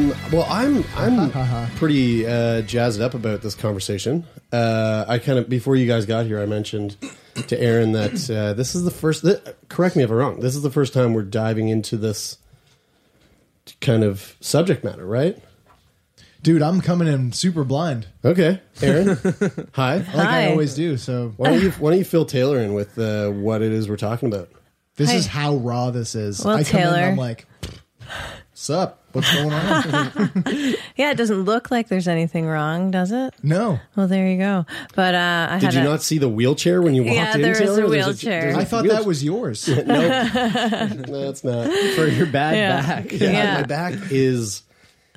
Um, well, I'm I'm pretty uh, jazzed up about this conversation. Uh, I kind of before you guys got here, I mentioned to Erin that uh, this is the first. Th- correct me if I'm wrong. This is the first time we're diving into this kind of subject matter, right? Dude, I'm coming in super blind, Okay, Erin. hi. like Hi. I always do. So Why don't you Why don't you fill Taylor in with uh, what it is we're talking about? this Hi. is how raw this is. Well, I come in, Taylor. I'm like, "Sup? What's going on?" Yeah, it doesn't look like there's anything wrong, does it? no, Well, there you go. But uh, I Did had you a, not see the wheelchair when you walked Yeah, in? there is Taylor? a wheelchair. there's a I thought wheel- that was yours. Nope. no, it's not. for your bad Yeah. back. Yeah, Yeah. my back is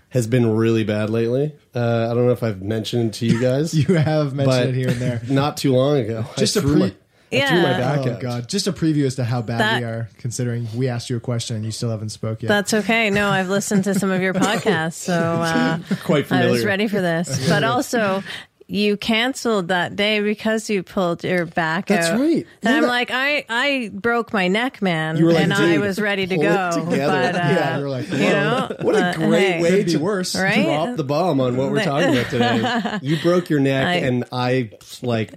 has been really bad lately. Uh, I don't know if I've mentioned it to you guys. you have mentioned it here and there. Not too long ago, Just I a threw pre- my, I threw my Yeah. back Oh god, just a preview as to how bad That- we are. Considering we asked you a question and you still haven't spoke yet. That's okay. No, I've listened to some of your podcasts, so uh, Quite I was ready for this. But also, you canceled that day because you pulled your back That's out. right. And Yeah, I'm that- like, I, I broke my neck, man, You were like, and I was ready to go. together." But uh, Yeah, you're like, you know, What a uh, great hey. way Could be to worse. Right? drop the bomb on what we're talking about today. You broke your neck, I- and I like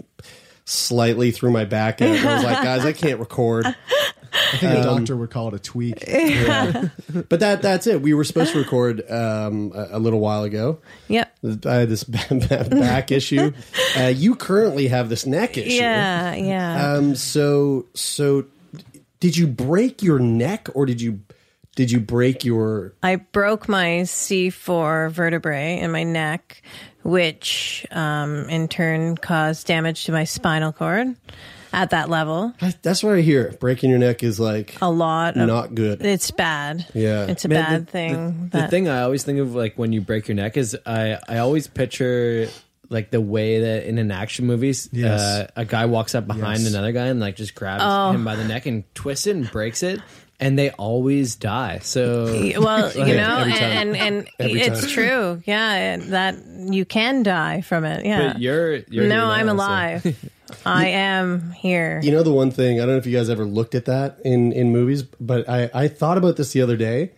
slightly through my back out. I was like, guys, I can't record. I think a doctor would call it a tweak. But that that's it. We were supposed to record um, a, a little while ago. Yep. I had this back issue. Uh, you currently have this neck issue. Yeah, yeah. Um. So so, did you break your neck or did you did you break your? I broke my C4 vertebrae in my neck, which um, in turn caused damage to my spinal cord at that level. That's what I hear. Breaking your neck is like A lot of not good. It's bad. Yeah. It's a Man, bad the- thing. The that- thing I always think of, like when you break your neck, is I I always picture like the way that in an action movies, Yes. uh, a guy walks up behind Yes. another guy and like just grabs Oh. him by the neck and twists it and breaks it, and they always die. So well, you know, every and and, Every it's time. true. Yeah, that you can die from it. Yeah. but you're, you're no, I'm now, so- alive. I am here. You know the one thing I don't know if you guys ever looked at that in in movies, but I I thought about this the other day.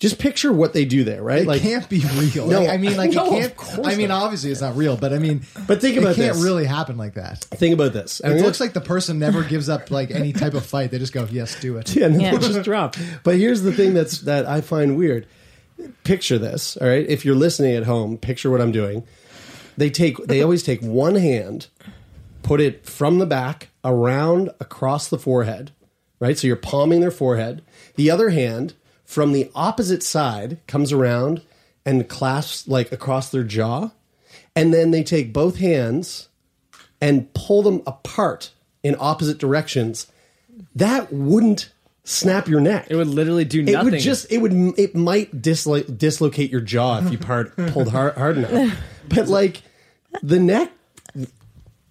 Just picture what they do there, right? It can't be real. No, Like, I mean, like no, it can't. I mean, not. obviously it's not real, but I mean, But think about it about can't this. really happen like that. think about this. I It looks like the person never gives up like any type of fight. They just go, "Yes, do it." and Yeah. they'll just drop. But here's the thing that's that I find weird. Picture this, all right? If you're listening at home, picture what I'm doing. They take they always take one hand, put it from the back around across the forehead, right? So you're palming their forehead. The other hand from the opposite side comes around and clasps like across their jaw. And then they take both hands and pull them apart in opposite directions. That wouldn't snap your neck. It would literally do nothing. It would just it would it might dislo- dislocate your jaw if you part, pulled hard, hard enough. But like the neck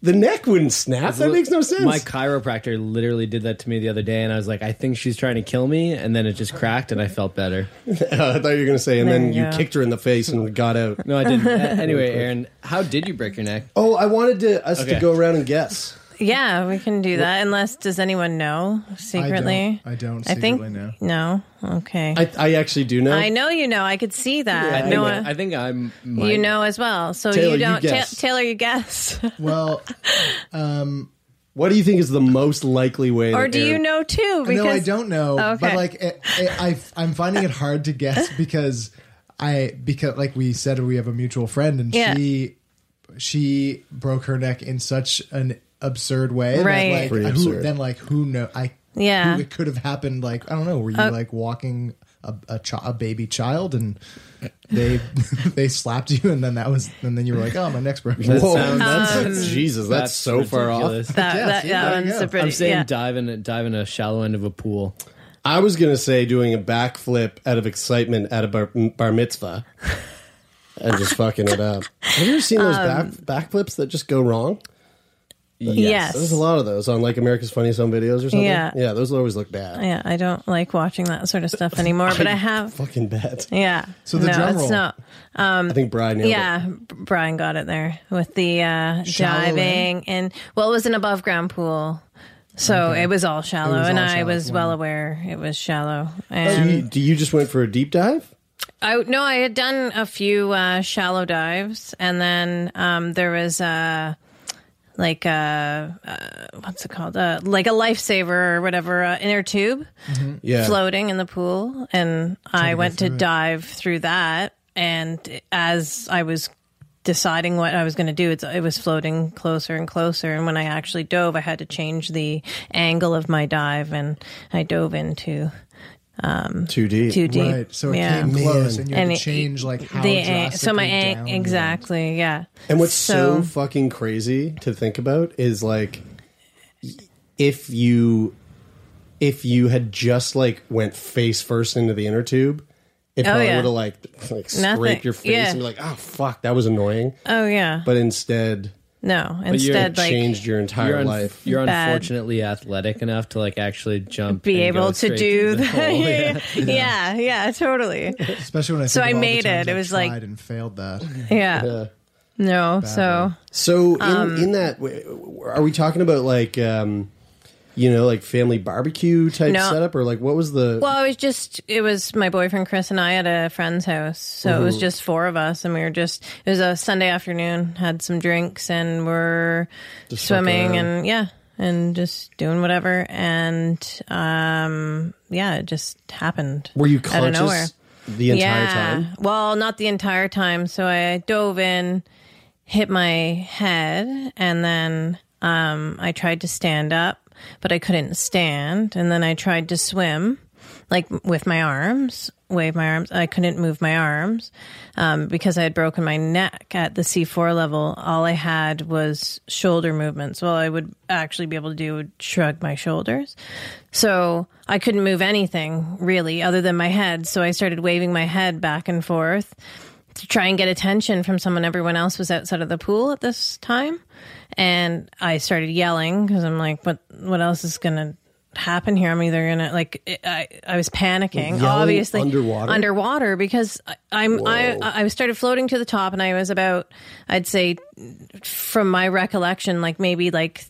the neck wouldn't snap. That makes no sense. My chiropractor literally did that to me the other day, and I was like, I think she's trying to kill me, and then it just cracked, and I felt better. I thought you were going to say and There then you you kicked her in the face and got out. No, I didn't. A- anyway, Erin, how did you break your neck? Oh, I wanted to us to go around and guess. Yeah, we can do that. Unless does anyone know secretly? I don't I think secretly know. no. Okay. I, I actually do know. I know you know. I could see that. I think, no, I think I'm. you know as well. So Taylor, you you don't. Ta- guess. Taylor, you guess, Well, um, What do you think is the most likely way? or that do you know too? Because no, I don't know. Okay. But like, it, it, I, I'm finding it hard to guess because I because like we said, we have a mutual friend, and Yeah. she she broke her neck in such an absurd way. Right. Like, Pretty who, absurd. then like who know? I Yeah. who it could have happened. Like I don't know. Were you Uh, like walking a a, chi- a baby child and they they slapped you, and then that was, and then you were like, oh, my neck's broken. That Whoa, sounds- that's, Jesus, that's, so far off. ridiculous. That, Yeah, that, see, that one's a pretty. I'm saying yeah. dive in dive in a shallow end of a pool. I was gonna say doing a backflip out of excitement at a bar, bar mitzvah and just fucking it up. Have you ever seen those Um, back backflips that just go wrong? Yes. There's a lot of those on like America's Funniest Home Videos or something. Yeah. yeah, those always look bad. Yeah, I don't like watching that sort of stuff anymore, but I have. Fucking bad. Yeah. So the no, drum it's roll. not. I think Brian Yeah, it. Brian got it there with the uh, diving and well, it was an above ground pool, so it was all shallow, was and all I shallow. was well aware it was shallow. So you, do you just went for a deep dive? I no, I had done a few uh, shallow dives, and then um, there was uh, like a uh, what's it called? Uh, like a lifesaver or whatever uh, inner tube Yeah. floating in the pool, and I went to it. dive through that. And as I was deciding what I was going to do, it's, it was floating closer and closer. And when I actually dove, I had to change the angle of my dive, and I dove into Um, too deep. too deep. Right. So it yeah. came close, and you had And to it- change like how the drastically so my down an- you went. exactly yeah And what's so, fucking crazy to think about is like if you if you had just like went face first into the inner tube, it Oh, probably yeah. would have like like Nothing. scraped your face Yeah. and be like, oh fuck, that was annoying. oh yeah But instead, no it instead like changed your entire You're, un- life. you're Bad. unfortunately athletic enough to like actually jump, be able to do that hole. yeah, yeah yeah totally Especially when I So I of all the made it. It I was like- tried and failed that. yeah, Yeah. no so So in Um, in that, w- w- are we talking about like um, you know, like family barbecue type No. setup, or like what was the? well it was just it was my boyfriend chris and i at a friend's house so it was just four of us and we were just it was a sunday afternoon had some drinks and we're swimming fucking and yeah and just doing whatever and um yeah it just happened were you out of nowhere conscious the entire time? Well, not the entire time. So I dove in, hit my head, and then um, I tried to stand up, but I couldn't stand. And then I tried to swim, like with my arms, wave my arms. I couldn't move my arms um, because I had broken my neck at the C4 level. All I had was shoulder movements. Well, I would actually be able to do would shrug my shoulders. So I couldn't move anything really other than my head. So I started waving my head back and forth to try and get attention from someone. Everyone else was outside of the pool at this time. And I started yelling because I'm like, what, what else is going to happen here? I'm either going to like, I, I was panicking, Yelling obviously underwater? underwater because I, I'm, I, I started floating to the top and I was about, I'd say from my recollection, like maybe like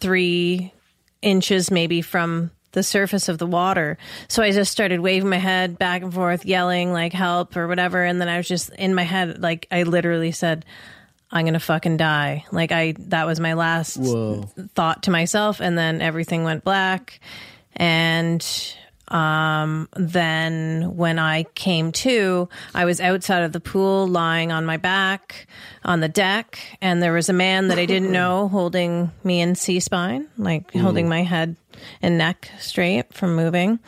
three inches maybe from the surface of the water. So I just started waving my head back and forth, yelling like help or whatever. And then I was just in my head, like I literally said, I'm going to fucking die. Like I, that was my last Whoa. thought to myself. And then everything went black. And, um, then when I came to, I was outside of the pool lying on my back on the deck. And there was a man that I didn't know holding me in C spine, like holding my head and neck straight from moving.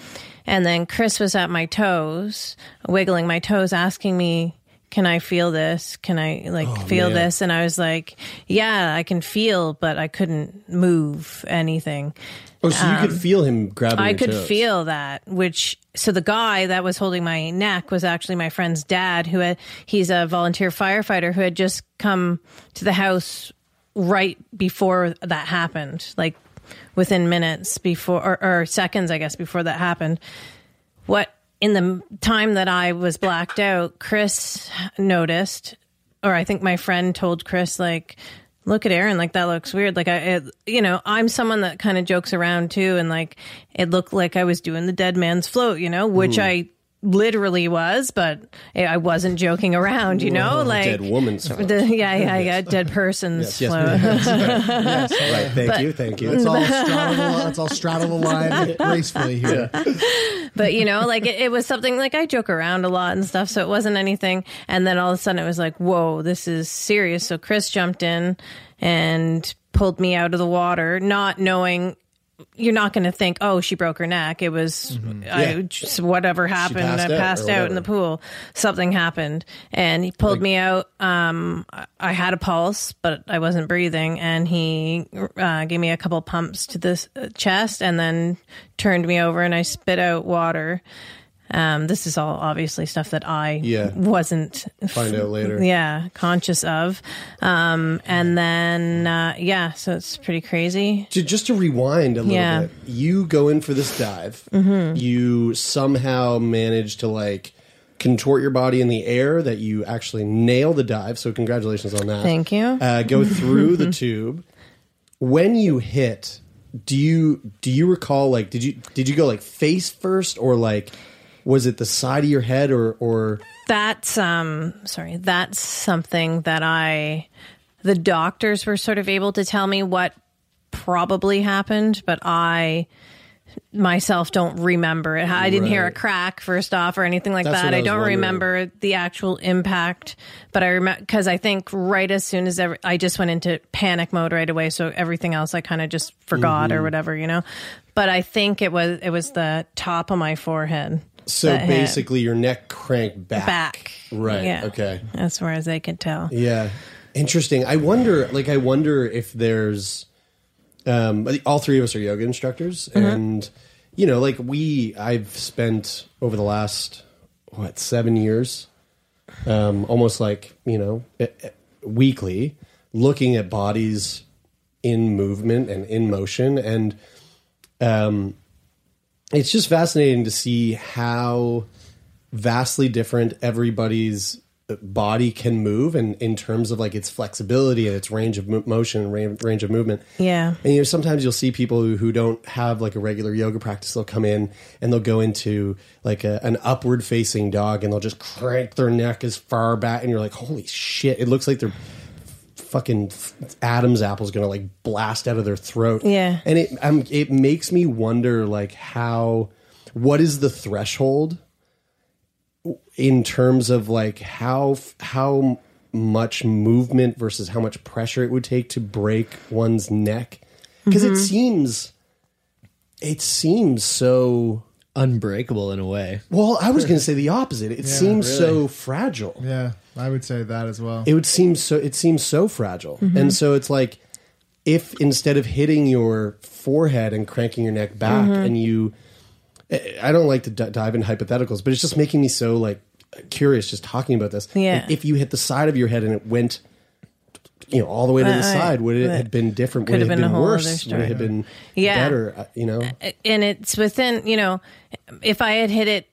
And then Chris was at my toes, wiggling my toes, asking me, can I feel this? Can I like feel man. this? And I was like, yeah, I can feel, but I couldn't move anything. Oh, so you could feel him grabbing. um, I could toes. feel that, which, so the guy that was holding my neck was actually my friend's dad, who had, he's a volunteer firefighter who had just come to the house right before that happened, like within minutes before, or, or seconds, I guess, before that happened. What, in the time that I was blacked out, Chris noticed, or I think my friend told Chris, like, look at Erin, like that looks weird. Like I, it, you know, I'm someone that kind of jokes around too, and like it looked like I was doing the dead man's float, you know, which hmm. I literally was, but I wasn't joking around, you know, like dead woman's float. The, yeah, yeah, yeah, dead person's Yes, float. Yes, Right. Thank you. Thank you. Let's all straddle the, all straddle the line gracefully here. but you know, like it, it was something like I joke around a lot and stuff, so it wasn't anything. And then all of a sudden, it was like, "Whoa, this is serious." So Chris jumped in and pulled me out of the water, not knowing. You're not going to think, "Oh, she broke her neck." It was I, Yeah. just whatever happened. passed I passed or out in the pool. Something happened, and he pulled me out. Um, I- I had a pulse, but I wasn't breathing, and he uh, gave me a couple pumps to the chest, and then turned me over, and I spit out water. Um, this is all obviously stuff that I Yeah. wasn't Find out later. yeah conscious of um and then uh yeah so it's pretty crazy To, just to rewind a little Yeah. bit, you go in for this dive. You somehow manage to like contort your body in the air that you actually nail the dive. So congratulations on that. Thank you. Uh, go through the tube. When you hit, do you do you recall like did you did you go like face first or like was it the side of your head or or? That's um sorry that's something that i the doctors were sort of able to tell me what probably happened but i myself don't remember it. I didn't hear a crack first off or anything like That's that. I i don't wondering. remember the actual impact but i remember because i think right as soon as ever, i just went into panic mode right away so everything else i kind of just forgot Mm-hmm. or whatever you know? But i think it was it was the top of my forehead so that basically your neck cranked back. back Right. yeah Okay. as far as i could tell Yeah. Interesting. I wonder like I wonder if there's um all three of us are yoga instructors and you know like we I've spent over the last what 7 years um almost like, you know, weekly looking at bodies in movement and in motion and um it's just fascinating to see how vastly different everybody's uh, body can move and in terms of like its flexibility and its range of motion and range, range of movement Yeah. and you know sometimes you'll see people who, who don't have like a regular yoga practice they'll come in and they'll go into like a, an upward facing dog and they'll just crank their neck as far back and you're like holy shit it looks like they're fucking Adam's apple's gonna like blast out of their throat. Yeah. and it um, it makes me wonder like how what is the threshold in terms of like how how much movement versus how much pressure it would take to break one's neck because it seems it seems so Unbreakable in a way. well i was going to say the opposite. It seems so fragile. Yeah, I would say that as well. it would seem so it seems so fragile. Mm-hmm. And so it's like if instead of hitting your forehead and cranking your neck back mm-hmm. and you I- i don't like to d- dive into hypotheticals but it's just making me so like curious just talking about this. Yeah. Like, if you hit the side of your head and it went you know all the way to the Uh, side would it have been different? could would it have been been worse? would it have been Yeah. better uh, you know? And it's within you know if i had hit it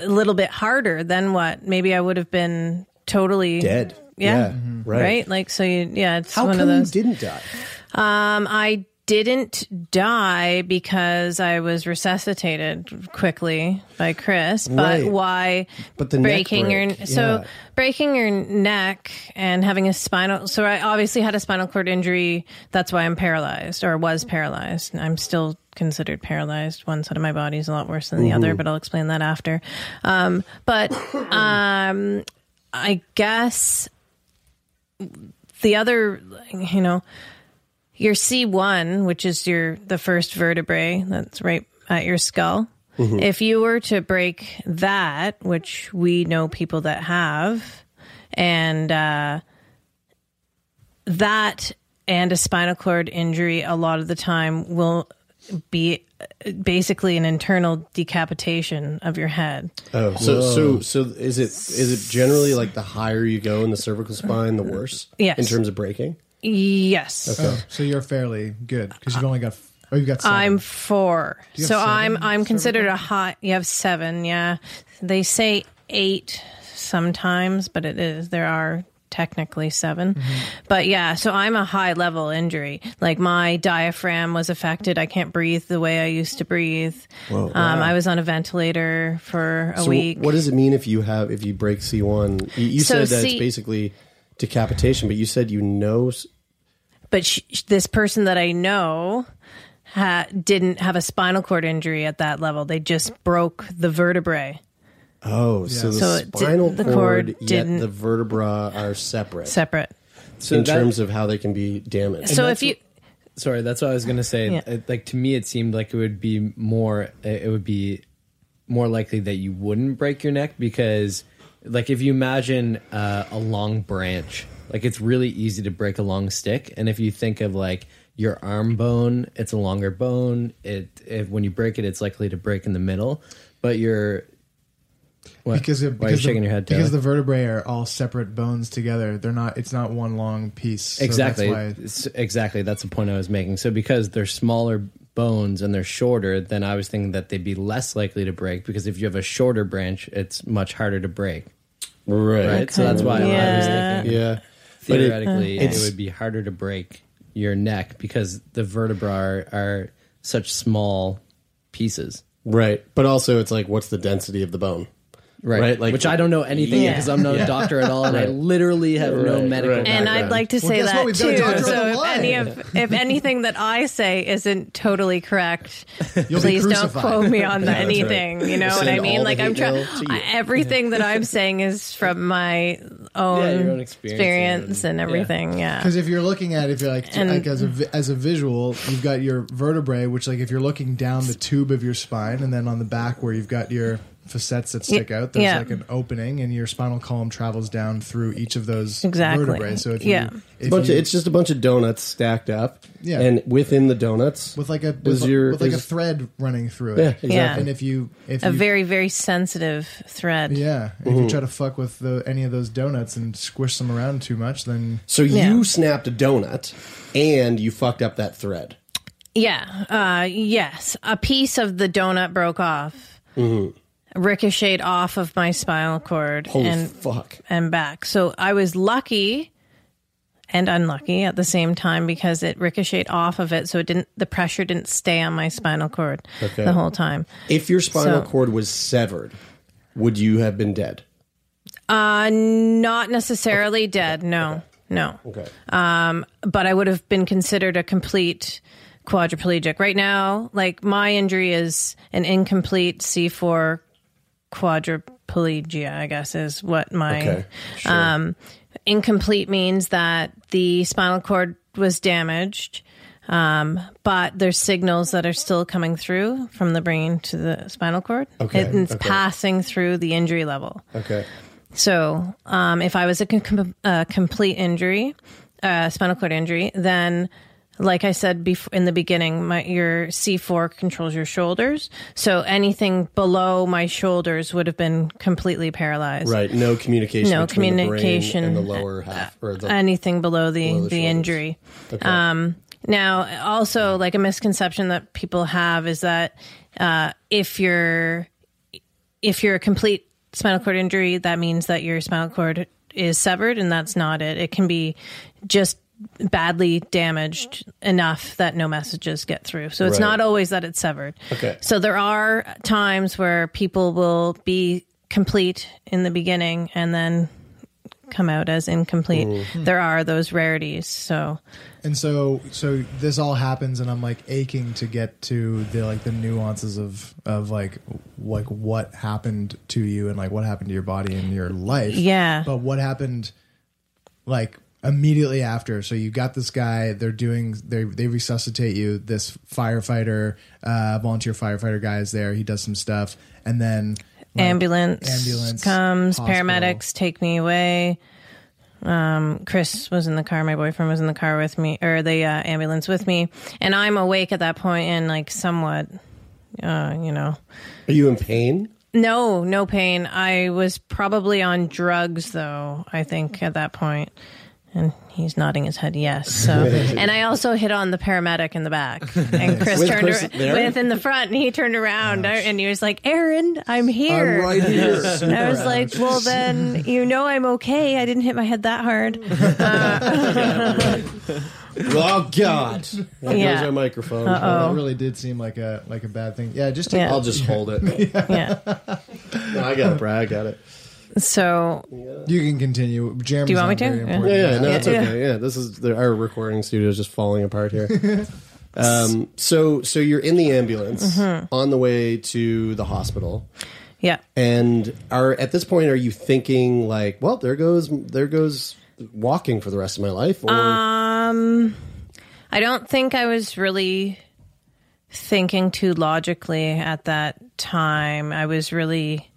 a little bit harder then what maybe i would have been totally dead. Yeah, right. right? Like so you, yeah it's how one come of you those. didn't die? Um i didn't die because i was resuscitated quickly by chris but Right. why But the breaking break, your so yeah. breaking your neck and having a spinal so i obviously had a spinal cord injury. That's why i'm paralyzed or was paralyzed. I'm still considered paralyzed. One side of my body is a lot worse than the other but i'll explain that after. Um, but um, i guess the other you know your c1 which is your the first vertebrae that's right at your skull if you were to break that which we know people that have and uh, that and a spinal cord injury a lot of the time will be uh, basically an internal decapitation of your head Oh, so so so is it is it generally like the higher you go in the cervical spine, the worse? Yes. In terms of breaking. Yes Oh, so you're fairly good because you've only got oh you've got seven. I'm four. you have So seven I'm I'm considered cervical? a high. You have seven, yeah. They say eight sometimes, but it is there are technically 7 Mm-hmm. But yeah, so I'm a high level injury. Like my diaphragm was affected. I can't breathe the way I used to breathe. Whoa. um, I was on a ventilator for a So week. what does it mean if you have if you break C one? You, you So said that C- it's basically decapitation, but you said you know. s- but sh- this person that I know ha- didn't have a spinal cord injury at that level. They just broke the vertebrae Oh, so the So it did- spinal the cord, cord yet didn't- the vertebra are separate separate. So in that- terms of how they can be damaged. So if you Sorry, that's what I was gonna say. Yeah. It- like to me, it seemed like it would be more. It would be more likely that you wouldn't break your neck because, like, if you imagine uh, a long branch, like it's really easy to break a long stick, and if you think of like your arm bone, it's a longer bone. It if, when you break it, it's likely to break in the middle, but your what? because it, why are you because shaking the, your head? because the vertebrae are all separate bones together. They're not. It's not one long piece. So exactly That's why, exactly that's the point i was making so because they're smaller bones and they're shorter then i was thinking that they'd be less likely to break because if you have a shorter branch it's much harder to break right, right so that's why i was thinking Yeah, But it- theoretically it, would be harder to break your neck because the vertebrae are, are such small pieces right. But also, it's like, what's the density of the bone? Right, Right, like- which i don't know anything Yeah. because i'm not a doctor at all and i literally have no Right, medical right. and. I'd like to say guess what? that We've got a too. doctor on So the if line. any of if anything that I say isn't totally correct, You'll be please don't crucified. quote me on that's right. anything. You know what Send I all mean? the Like I'm trying. mail to you. Everything that I'm saying is from my own, Yeah, your own experience experience and- and everything. Yeah. Because if you're looking at, if you're like, And- like as a vi- as a visual, you've got your vertebrae, which like if you're looking down the tube of your spine, and then on the back where you've got your facets that stick out, there's yeah. like an opening, and your spinal column travels down through each of those Exactly. vertebrae. So if you, if bunch you, of, it's just a bunch of donuts stacked up. Yeah. and within the donuts, with like a is with, your with like a thread running through it. Yeah, exactly. Yeah. And if you if a you, very very sensitive thread. yeah, if Mm-hmm. you try to fuck with the, any of those donuts and squish them around too much, then So Yeah. you snapped a donut, and you fucked up that thread. Yeah. Uh, yes. A piece of the donut broke off, ricocheted off of my spinal cord, Holy and fuck! and back. So I was lucky and unlucky at the same time because it ricocheted off of it, so it didn't. The pressure didn't stay on my spinal cord Okay. the whole time. If your spinal So- cord was severed, would you have been dead? Uh, not necessarily dead. No, no. Okay. but I would have been considered a complete quadriplegic. Right now, like my injury is an incomplete C4 quadriplegia, I guess is what my Okay. Sure. um incomplete means that the spinal cord was damaged. Um, but there's signals that are still coming through from the brain to the spinal cord. Okay, And it's okay. passing through the injury level. okay. So, um, if I was a com- uh, complete injury, uh, spinal cord injury, then, like I said before in the beginning, my your C4 controls your shoulders. So anything below my shoulders would have been completely paralyzed. Right. No communication. No the communication, and the lower half, or the Anything below the Below the the, injury. Okay. Um, now, also, like a misconception that people have is that uh, if you're if you're a complete spinal cord injury, that means that your spinal cord is severed, and that's not it. It can be just badly damaged enough that no messages get through. So it's Right. not always that it's severed. Okay. So there are times where people will be complete in the beginning and then come out as incomplete. Mm-hmm. There are those rarities. So And so, so this all happens, and I'm like aching to get to the like the nuances of of like like what happened to you and like what happened to your body and your life. Yeah. But what happened, like immediately after? So you got this guy. They're doing they they resuscitate you. This firefighter, uh, volunteer firefighter guy is there. He does some stuff, and then like, ambulance, ambulance comes, hospital. paramedics take me away. Um, Chris was in the car. My boyfriend was in the car with me, or the uh, ambulance with me, and I'm awake at that point and like somewhat, uh, you know, Are you in pain? no, no pain. I was probably on drugs though. I think at that point, And he's nodding his head yes. So, and I also hit on the paramedic in the back, and Chris With turned Chris ar- there? with in the front, and he turned around, and he was like, "Erin, I'm here." I'm right here. And I was like, "Well, then you know I'm okay. I didn't hit my head that hard." Uh, oh God! There Yeah. our microphone. That really did seem like a like a bad thing. Yeah, just take Yeah. I'll just hold it. Yeah. No, I got it, Brad. I got it. So you can continue. Jeremy's Do you want me to? very Yeah. Yeah, yeah, no, Yeah, it's yeah. okay. Yeah, this is the, our recording studio is just falling apart here. um, so, so you're in the ambulance Mm-hmm. on the way to the hospital, yeah. and are at this point are you thinking like, well, there goes there goes walking for the rest of my life, or Um, I don't think I was really thinking too logically at that time. I was really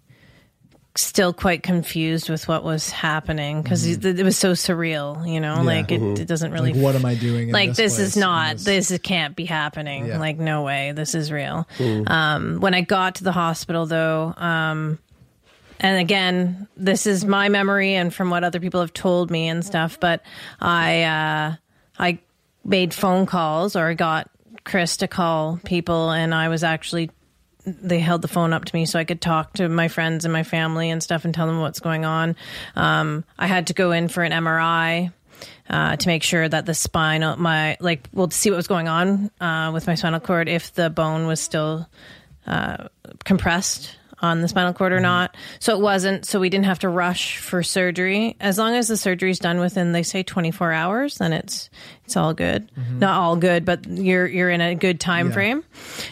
still quite confused with what was happening because it was so surreal, you know, like it, it doesn't really. Like, what am I doing? In like this, place is not this- this can't be happening Yeah. like no way this is real um when i got to the hospital though um and again this is my memory and from what other people have told me and stuff but i uh i made phone calls or I got chris to call people and i was actually they held the phone up to me so I could talk to my friends and my family and stuff and tell them what's going on. Um, I had to go in for an MRI uh, to make sure that the spinal, my like, well, to see what was going on uh, with my spinal cord, if the bone was still uh, compressed on the spinal cord or not. So it wasn't. So we didn't have to rush for surgery. As long as the surgery is done within, they say, 24 hours, then it's it's all good. Not all good, but you're you're in a good time frame.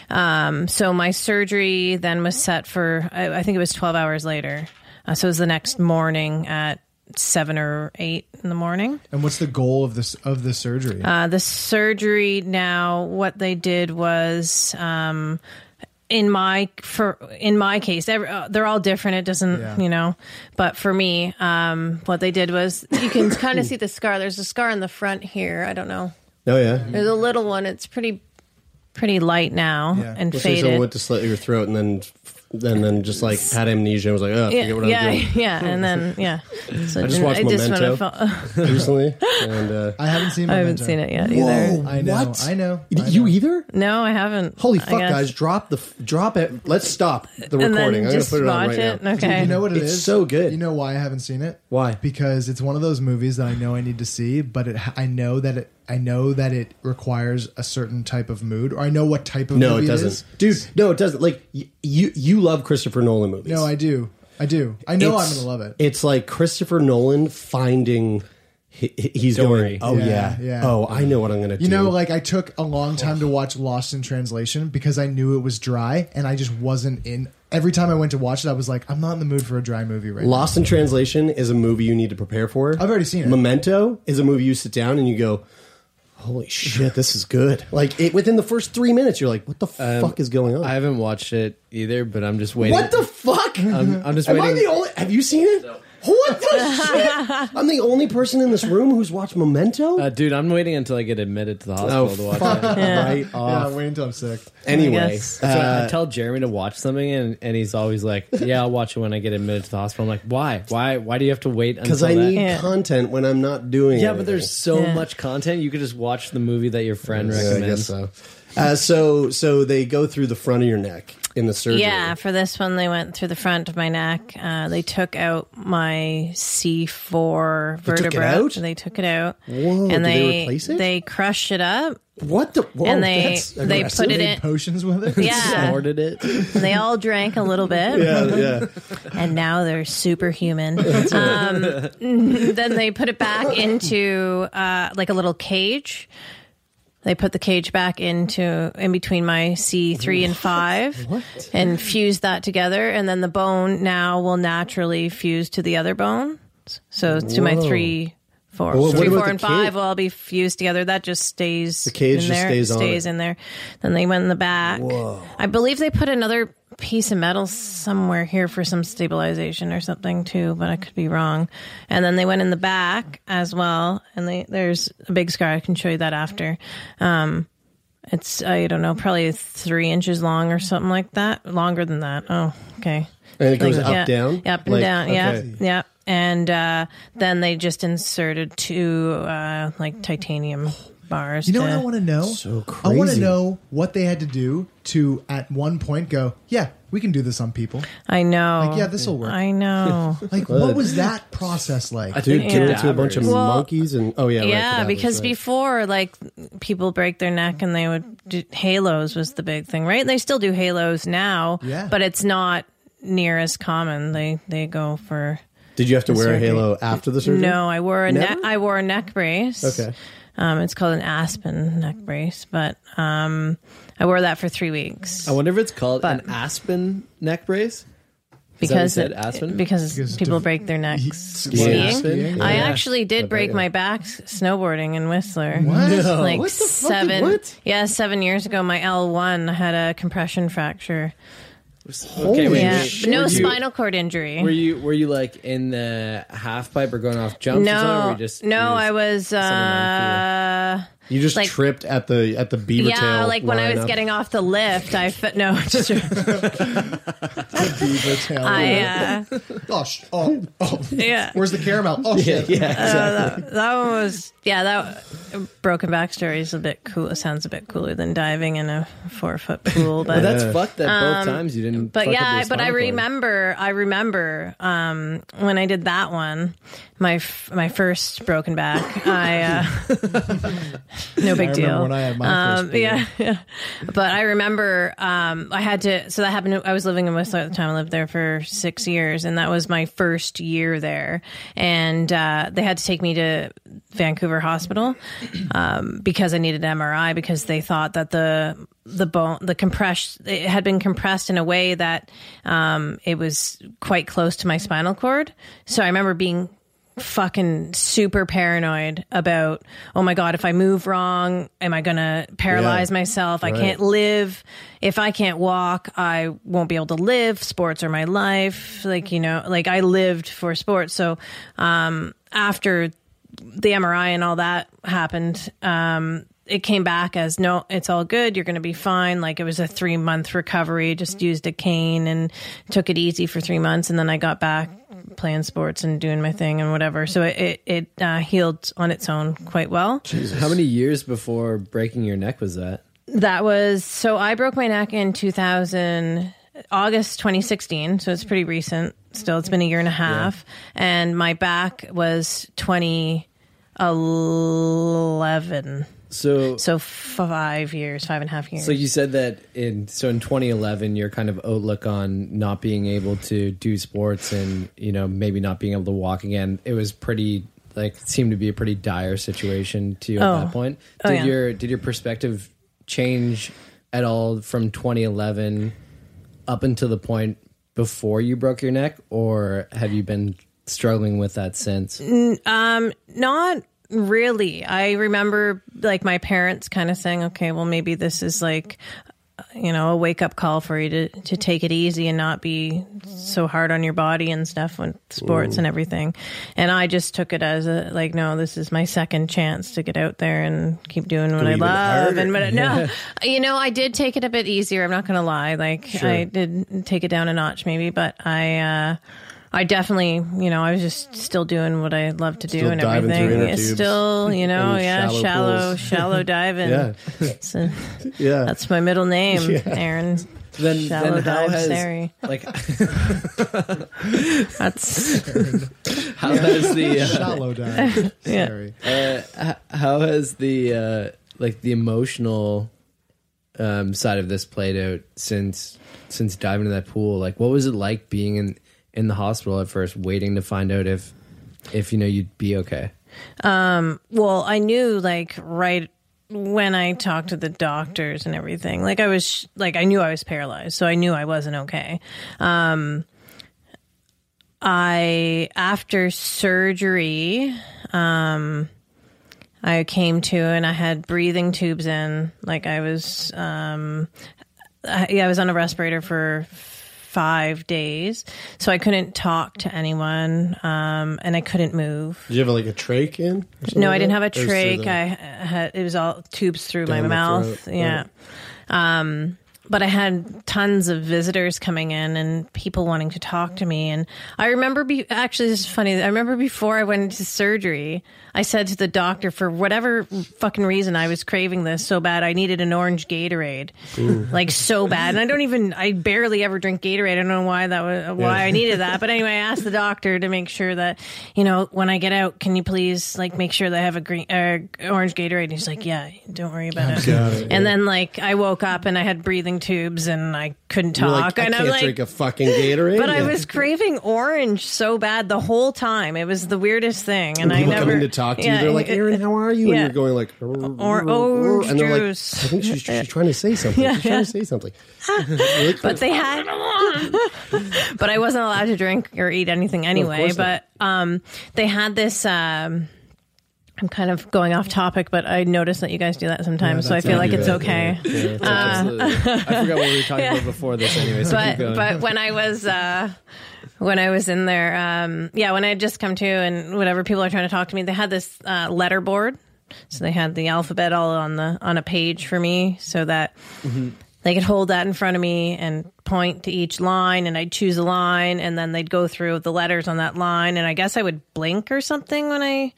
Um, so my surgery then was set for, I, I think it was 12 hours later. Uh, so it was the next morning at seven or eight in the morning. And what's the goal of this of the surgery? Uh, the surgery now, what they did was, um, in my for in my case, every, uh, they're all different. It doesn't, Yeah. you know, but for me, um, what they did was you can kind of see the scar. There's a scar in the front here. I don't know. oh yeah, There's a little one. It's pretty pretty light now Yeah. and say someone faded. went to slit your throat and then and then just like had amnesia and was like, oh, I Yeah, forget what I yeah, was doing yeah, and then yeah. So I just watched would've Memento. felt- recently, and uh, I haven't seen. I haven't Memento. seen it yet either. I know. What? I know. I you either? No, I haven't. Holy I fuck, guess. guys! Drop the f- drop it. Let's stop the And then recording. I'm gonna just put it on watch right it. now. Okay. You know what it is? It's so good. You know why I haven't seen it? Why? Because it's one of those movies that I know I need to see, but it I know that it I know that it requires a certain type of mood, or I know what type of mood. No, movie it doesn't, is. dude. No, it doesn't. Like y- you, you love Christopher Nolan movies. No, I do. I do. I know It's- I'm gonna love it. It's like Christopher Nolan finding. he- he- He's Story. going. Oh Yeah, yeah, yeah. Oh, I know what I'm gonna do. You know, like I took a long time to watch Lost in Translation because I knew it was dry, and I just wasn't in. Every time I went to watch it, I was like, I'm not in the mood for a dry movie right Lost in Translation is a movie you need to prepare for. I've already seen it. Memento is a movie you sit down and you go, "Holy shit, this is good!" Like it, within the first three minutes, you're like, "What the um, fuck is going on?" I haven't watched it either, but I'm just waiting. what the fuck? I'm, I'm just Am I waiting. the only? Have you seen it? What the shit? I'm the only person in this room who's watched Memento. uh, dude, I'm waiting until I get admitted to the hospital oh, to watch fuck it. right now. off. Yeah, wait until I'm sick. Anyway, guess. So uh, I tell Jeremy to watch something, and, and he's always like, "Yeah, I'll watch it when I get admitted to the hospital." I'm like, "Why? Why? Why do you have to wait?" because Until I that? need Yeah. content when I'm not doing. It. Yeah, anything. but there's so Yeah. much content. You could just watch the movie that your friend Yeah, I recommends. guess so. Uh, so, so they go through the front of your neck in the surgery. Yeah, for this one, they went through the front of my neck. Uh, they took out my C4 They took it vertebra. out? They took it out. Whoa, and they they replace it? They crushed it up. What the? Whoa, And they- that's they put it Made in- potions with it. Yeah. Snorted it. And they all drank a little bit. Yeah, yeah. and now they're superhuman. um, then they put it back into uh, like a little cage. They put the cage back into in between my C3 and 5 what? and fuse that together and then the bone now will naturally fuse to the other bone. So to Whoa. my 3 four, Well, three, four, and five will all be fused together. That just stays. The cage in just there, stays on stays in there. Then they went in the back. I believe they put another piece of metal somewhere here for some stabilization or something too, but I could be wrong. And then they went in the back as well, and they, there's a big scar. I can show you that after. Um, it's I don't know, probably three inches long or something like that. Longer than that. Oh, okay. And it goes Like, up, yeah, down, up and Like, down. Yeah, yeah. And uh, then they just inserted two uh, like titanium bars. You know to- what I want to know? So I want to crazy. know what they had to do to, at one point, go, yeah, we can do this on people. I know. Like, yeah, this will work. I know. Like, what was that process like? Dude, think give it to a bunch of. Well, monkeys and oh yeah, right, yeah, cadavers, because right. before, like, people break their neck and they would do halos was the big thing, right? They still do halos now, Yeah. but it's not near as common. They they go for did you have to wear a halo after the surgery? no. I wore a Never? neck. I wore a neck brace. Okay. Um, it's called an Aspen neck brace, but um, I wore that for three weeks I wonder if it's called But- an aspen neck brace. Is that what you because said, it- aspen? because, Because people div- break their necks skiing. skiing. I actually did break yeah. my back snowboarding in Whistler. What? Like What the fuck? seven, What? yeah, seven years ago, my L one had a compression fracture. Okay, wait, Yeah, wait. no Were you- spinal cord injury. Were you were you like in the half pipe or going off jumps? or or were no, just, no, I was. Uh, You just Like- tripped at the at the beaver yeah, tail. like when I was lineup. getting off the lift, I fe- no, just, Beaver tail. I uh, oh, sh- oh, oh. yeah. Where's the caramel? Oh, shit. yeah, exactly. that one was yeah that broken back story is a bit cool it sounds a bit cooler than diving in a four foot pool but But that's fucked that both times you didn't. Um, but fuck yeah your but i spinal cord. remember i remember um when i did that one my f- my first broken back i uh no big deal when I had my first um, yeah, yeah. But I remember um, I had to. So that happened. I was living in Whistler at the time. I lived there for six years, and that was my first year there. And uh, they had to take me to Vancouver Hospital um, because I needed an MRI because they thought that the the bone the compressed it had been compressed in a way that um, it was quite close to my spinal cord. So I remember being fucking super paranoid about oh my god if i move wrong am i gonna paralyze Yeah. myself? I Right. can't live. If i can't walk i won't be able to live. Sports are my life. Like you know like i lived for sports. So um after the mri and all that happened um it came back as no it's all good. You're going to be fine. Like it was a three month recovery. Just used a cane and took it easy for three months. And then i got back playing sports and doing my thing and whatever. So it it, it uh, healed on its own quite well. How many years before breaking your neck was that? that was so i broke my neck in 2000 august 2016 so it's pretty recent still. It's been a year and a half. And my back was 2011 So, so five years five and a half years so you said that in so in 2011, your kind of outlook on not being able to do sports and you know maybe not being able to walk again, it was pretty like seemed to be a pretty dire situation to you at Oh. that point. Oh, Did yeah. your did your perspective change at all from 2011 up until the point before you broke your neck, or have you been struggling with that since? Um, not really? I remember like my parents kind of saying okay well maybe this is like you know a wake up call for you to to take it easy and not be so hard on your body and stuff with sports and everything. And i just took it as a like no this is my second chance to get out there and keep doing what i love and but no. You know i did take it a bit easier i'm not gonna lie. Like i did take it down a notch maybe but i uh I definitely, you know, I was just still doing what I love to do Still and diving through everything. inner It's tubes still, you know, and yeah, shallow shallow, shallow diving. Yeah. So Yeah. that's my middle name, Erin. Then, Shallow then how dive has Saari. like That's how has the uh, Shallow dive. Yeah. Uh, how has the uh, like the emotional um, side of this played out since since diving into that pool? Like, what was it like being in in the hospital at first, waiting to find out if if you know you'd be okay? Um, well, I knew like right when I talked to the doctors and everything. Like I was like I knew I was paralyzed, so I knew I wasn't okay. Um I after surgery um I came to and I had breathing tubes in like I was um I, yeah, I was on a respirator for five days, so I couldn't talk to anyone, um, and I couldn't move. Did you have like a trach in? No, I didn't have a Or through trach. the- I had it was all tubes through my Down the mouth. throat, Yeah. Um, but I had tons of visitors coming in and people wanting to talk to me. And I remember, be, actually, this is funny. I remember before I went into surgery, I said to the doctor, for whatever fucking reason, I was craving this so bad, I needed an orange Gatorade, like so bad. And I don't even, I barely ever drink Gatorade. I don't know why that was, why I needed that. But anyway, I asked the doctor to make sure that, you know, when I get out, can you please like make sure that I have a green, uh, orange Gatorade? And he's like, yeah, don't worry about it. And then like I woke up and I had breathing tubes and I couldn't talk. like, I and can't I'm like, drink a fucking Gatorade. but I was craving orange so bad the whole time. It was the weirdest thing, and I People never coming to talk to Yeah, you. They're like, Erin, how are you? yeah. And you're going like, Or orange and they're like, I think she's, she's trying to say something. Yeah, she's trying to say something. but they had but i wasn't allowed to drink or eat anything anyway course but um they had this um i'm kind of going off topic but i notice that you guys do that sometimes so i feel like it's do it, okay Absolutely. I forgot what we were talking Yeah. about before this anyway. So but but when I was uh, when I was in there, um, yeah, when I had just come to and whatever people are trying to talk to me, they had this uh, letter board, so they had the alphabet all on the on a page for me, so that they could hold that in front of me and point to each line, and I'd choose a line, and then they'd go through the letters on that line, and I guess I would blink or something when I.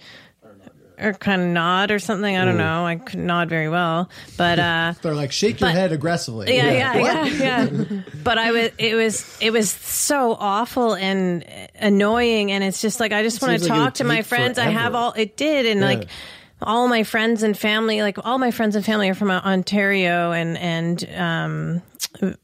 Or kind of nod or something. I don't know. I could nod very well, but uh, They're like, shake your But- head aggressively. yeah, yeah, What? yeah, yeah. But I was, it was, it was so awful and annoying, and it's just like I just want to like talk to my take friends. I have all it did, and like all my friends and family, like all my friends and family are from uh, Ontario and and um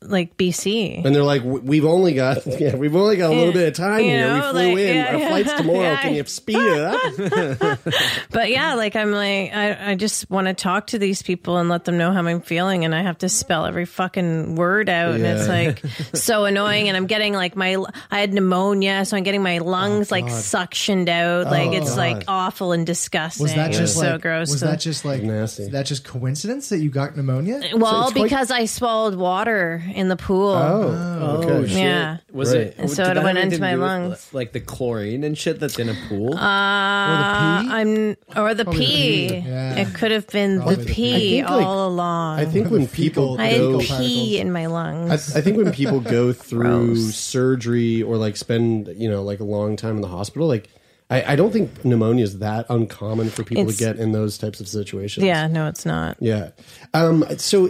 like BC. And they're like, we've only got, yeah, we've only got a little bit of time You here. we flew like, in. yeah, Our yeah. flight's tomorrow. Yeah. Can you speed it up? But yeah, like I'm like I, I just want to talk to these people and let them know how I'm feeling, and I have to spell every fucking word out, and it's like so annoying. And I'm getting like my I had pneumonia, so I'm getting my lungs oh, like suctioned out. Like oh, it's like awful and disgusting. Was that It just so like, gross? Was to- that just like Nasty. Is that just coincidence that you got pneumonia? well it's quite- because I swallowed water in the pool. Oh, Oh, okay. shit. Yeah. Was Right. it? And so did it that went into anything my to do with, lungs. like the chlorine and shit that's in a pool. Uh, pee? I'm or the Probably the pee. pee, yeah. It could have been Probably the the pee. pee I think, like, all along. I think when people Fecal- I had go, pee in my lungs. I, I think when people go through surgery or like spend, you know, like a long time in the hospital, like I, I don't think pneumonia is that uncommon for people It's- to get in those types of situations. yeah, no, it's not. Yeah. Um, so,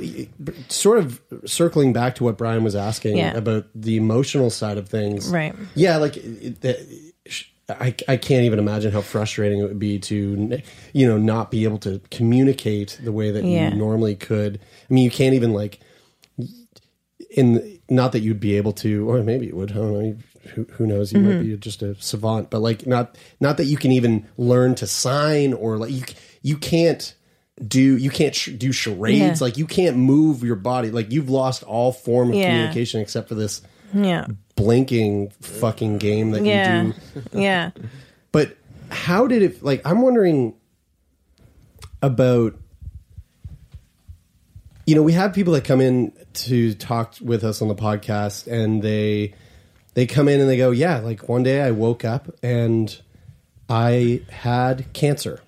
sort of circling back to what Brian was asking Yeah. about the emotional side of things. Right. Yeah. Like, I, I can't even imagine how frustrating it would be to, you know, not be able to communicate the way that Yeah. you normally could. I mean, you can't even like, in not that you'd be able to, or maybe you would. I don't know. Who, who knows? You Mm-hmm. might be just a savant, but like not not that you can even learn to sign or like you you can't do you can't sh- do charades. Yeah. Like you can't move your body. Like you've lost all form of Yeah. communication except for this Yeah. blinking fucking game that Yeah. you do. Yeah. But how did it? Like I'm wondering about. You know, we have people that come in to talk with us on the podcast, and they they come in and they go, "Yeah, like one day I woke up and I had cancer,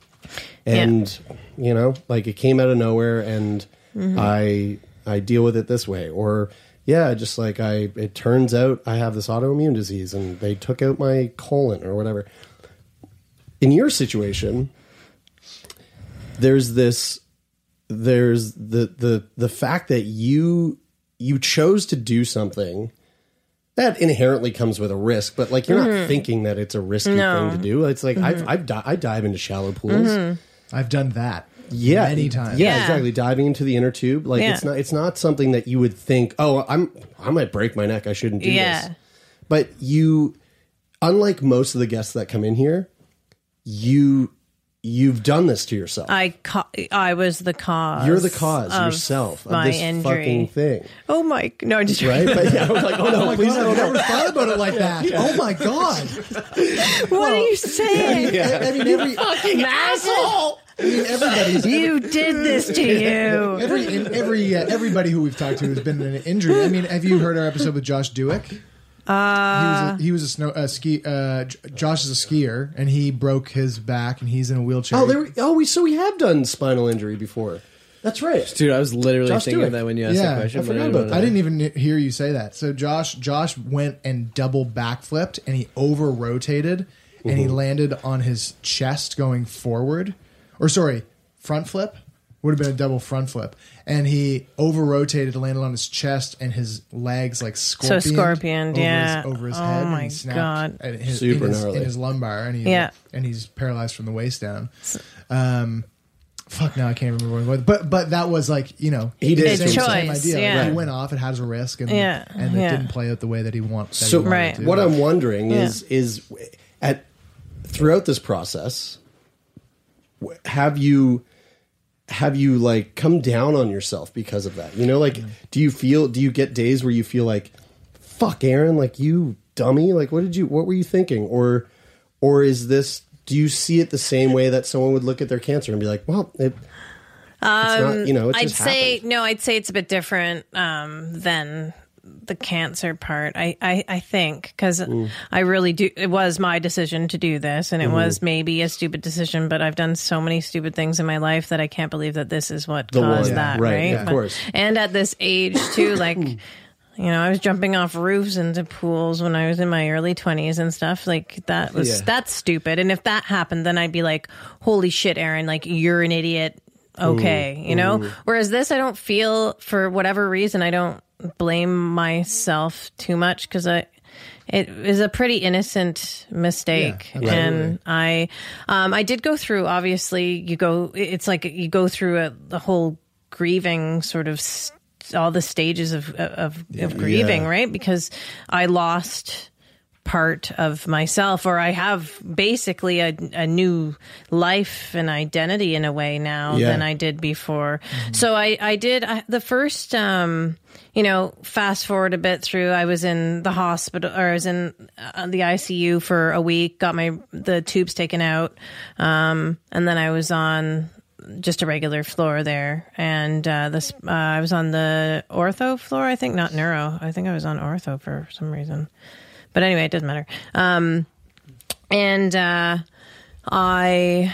and you know, like it came out of nowhere, and mm-hmm. I I deal with it this way, or yeah, just like I, it turns out I have this autoimmune disease, and they took out my colon or whatever." In your situation, there's this there's the the the fact that you you chose to do something that inherently comes with a risk, but like you're not thinking that it's a risky Mm-hmm. No. Mm-hmm. thing to do. It's like I've I've di- I dive into shallow pools. I've done that. Yeah, many times. Yeah, Yeah. exactly. Diving into the inner tube, like Yeah. it's not it's not something that you would think. Oh, I'm I might break my neck. I shouldn't do Yeah. this. But you, unlike most of the guests that come in here, you you've done this to yourself. I ca- I was the cause. You're the cause of yourself of my this injury. fucking thing, Oh my! No, just right? But yeah, I was like, oh no, please God, don't. I've never thought about it like that. Oh my god! What are you saying? I, I mean, every fucking Asshole! I mean, everybody's You did this to you. every in- every uh, everybody who we've talked to has been in an injury. I mean, have you heard our episode with Josh Dueck? Uh, he was a, he was a snow a ski. Uh, Josh is a skier, and he broke his back, and he's in a wheelchair. Oh, there. We, oh, we so we have done spinal injury before. That's right. Dude, I was literally Josh thinking Dueck. that when you asked Yeah, that question. I forgot didn't about that. I didn't even hear you say that. So Josh, Josh went and double backflipped, and he over rotated, and he landed on his chest going forward, or sorry, front flip would have been a double front flip, and he over rotated, landed on his chest, and his legs like scorpion, scorpioned, over yeah. his, over his Oh head. and my he snapped God. at His, Super in his, gnarly. in his lumbar, and he Yeah. and he's paralyzed from the waist down. Um, fuck, now I can't remember what. But but that was like you know He did the same, to same idea. Yeah. He went off. It has a risk, and Yeah, and it yeah. didn't play out the way that he want. That So he Right. to. what I'm wondering Yeah. is is at throughout this process, have you have you like come down on yourself because of that? You know, like do you feel do you get days where you feel like fuck Erin, like you dummy, like what did you what were you thinking? Or or is this do you see it the same way that someone would look at their cancer and be like, well, it, it's not, you know, I'd say happened. no. I'd say it's a bit different um, than the cancer part. I I, I think because I really do. It was my decision to do this, and it mm-hmm. was maybe a stupid decision. But I've done so many stupid things in my life that I can't believe that this is what The caused one, that. right, Right, of But- course. And at this age too, like. You know, I was jumping off roofs into pools when I was in my early 20s and stuff. Like, that was, Yeah. that's stupid. And if that happened, then I'd be like, holy shit, Erin, like, you're an idiot. Okay. You know? Whereas this, I don't feel, for whatever reason, I don't blame myself too much because I, it was a pretty innocent mistake Yeah, and i um i did go through obviously you go it's like you go through a the whole grieving sort of s all the stages of of, of grieving Yeah. right because i lost part of myself or i have basically a, a new life and identity in a way now Yeah. than i did before. So i i did I, the first um you know fast forward a bit through i was in the hospital or i was in uh, the icu for a week got my the tubes taken out um and then i was on just a regular floor there. And uh this uh, i was on the ortho floor i think not neuro. I think i was on ortho for some reason but anyway it doesn't matter um and uh i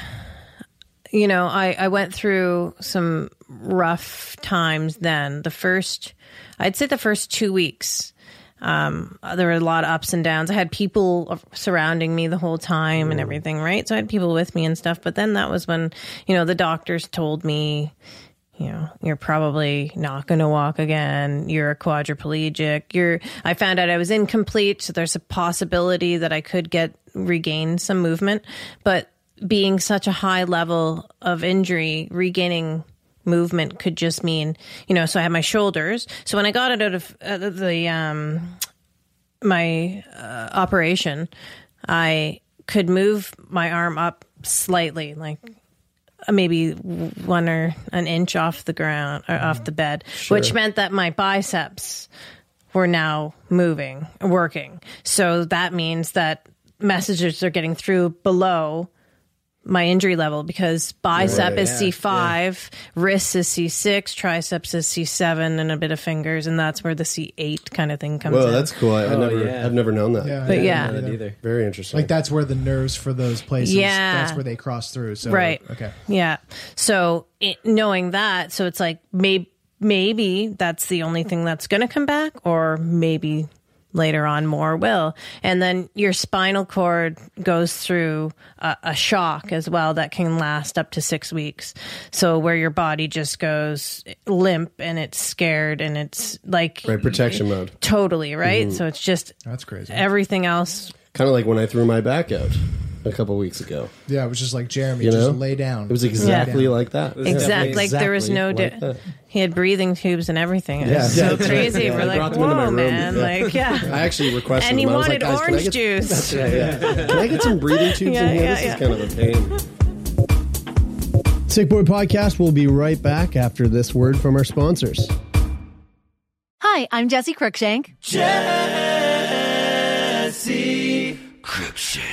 you know i i went through some rough times then the first i'd say the first two weeks um, there were a lot of ups and downs. I had people surrounding me the whole time and everything, right? So I had people with me and stuff. But then that was when, you know, the doctors told me, you know, you're probably not going to walk again. You're a quadriplegic. You're, I found out I was incomplete. So there's a possibility that I could get regain some movement. But being such a high level of injury, regaining movement could just mean, you know, so I had my shoulders. So when I got it out of, of the, um, my uh, operation, I could move my arm up slightly, like maybe one or an inch off the ground or off the bed, which meant that my biceps were now moving, working. So that means that messages are getting through below my injury level because bicep is C5, wrist is C6, triceps is C7, and a bit of fingers, and that's where the C8 kind of thing comes Well, in. that's cool. I, I Oh, never, yeah. I've never known that. Yeah, But I yeah. know either. Very interesting. Like that's where the nerves for those places. Yeah. that's where they cross through. So right. okay. Yeah. So it, knowing that, so it's like maybe maybe that's the only thing that's going to come back, or maybe later on more will. And then your spinal cord goes through a, a shock as well that can last up to six weeks. So where your body just goes limp and it's scared and it's like right, protection mode. totally right. Mm-hmm. So it's just That's crazy. everything else. Kind of like when I threw my back out a couple weeks ago. Yeah, it was just like Jeremy, You just lay down. It was exactly Yeah. like that. Yeah, Exactly. Like there was no. exactly Di- like that. he had breathing tubes and everything. It Yeah, was yeah, so that's right. crazy. Yeah, We're I like, brought them into my whoa, room. man! Yeah. Like, yeah. I actually requested And he them. I was wanted like, Guys, can I orange get- juice. That's right, yeah. Can I get some breathing tubes Yeah, in here? yeah, this yeah. is kind of a pain. Sick Boy Podcast will be right back after this word from our sponsors. Hi, I'm Jesse Cruikshank. Jesse Cruikshank.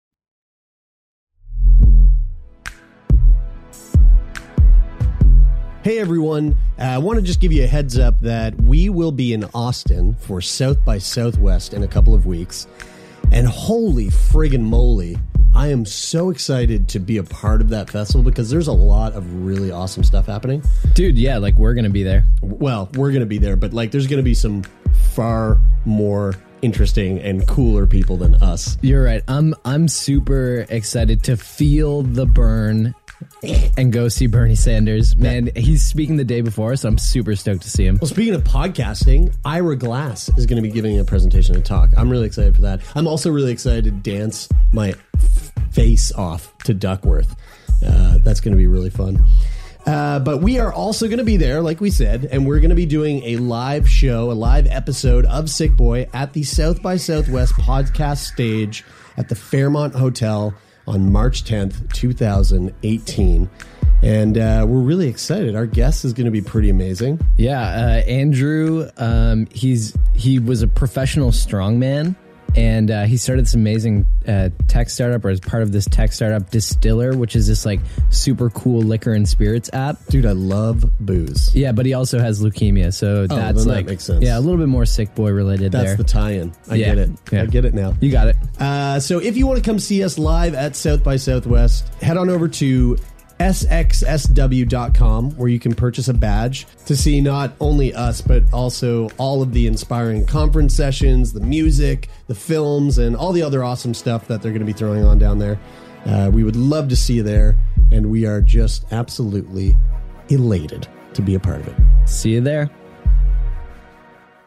Hey everyone, uh, I want to just give you a heads up that we will be in Austin for South by Southwest in a couple of weeks. And holy friggin' moly, I am so excited to be a part of that festival because there's a lot of really awesome stuff happening. Dude, yeah, like we're gonna be there. Well, we're going to be there, but like there's going to be some far more interesting and cooler people than us. You're right. I'm I'm super excited to feel the burn and go see Bernie Sanders. Man, he's speaking the day before, so I'm super stoked to see him. Well, speaking of podcasting, Ira Glass is going to be giving a presentation and talk. I'm really excited for that. I'm also really excited to dance my face off to Duckworth. Uh, that's going to be really fun. Uh, but we are also going to be there, like we said, and we're going to be doing a live show, a live episode of Sick Boy at the South by Southwest podcast stage at the Fairmont Hotel on March 10th, 2018. And uh, we're really excited. Our guest is going to be pretty amazing. Yeah, uh, Andrew. Um, he's he was a professional strongman, and uh, he started this amazing uh, tech startup, or as part of this tech startup, Distiller, which is this like super cool liquor and spirits app. Dude, I love booze. Yeah, but he also has leukemia, so Oh, that's then that like makes sense. yeah, a little bit more sick boy related That's there. the tie-in. I Yeah. get it. Yeah. I get it now. you got it. Uh, so if you want to come see us live at South by Southwest, head on over to sxsw.com where you can purchase a badge to see not only us but also all of the inspiring conference sessions, the music, the films, and all the other awesome stuff that they're going to be throwing on down there. Uh, we would love to see you there, and we are just absolutely elated to be a part of it. See you there.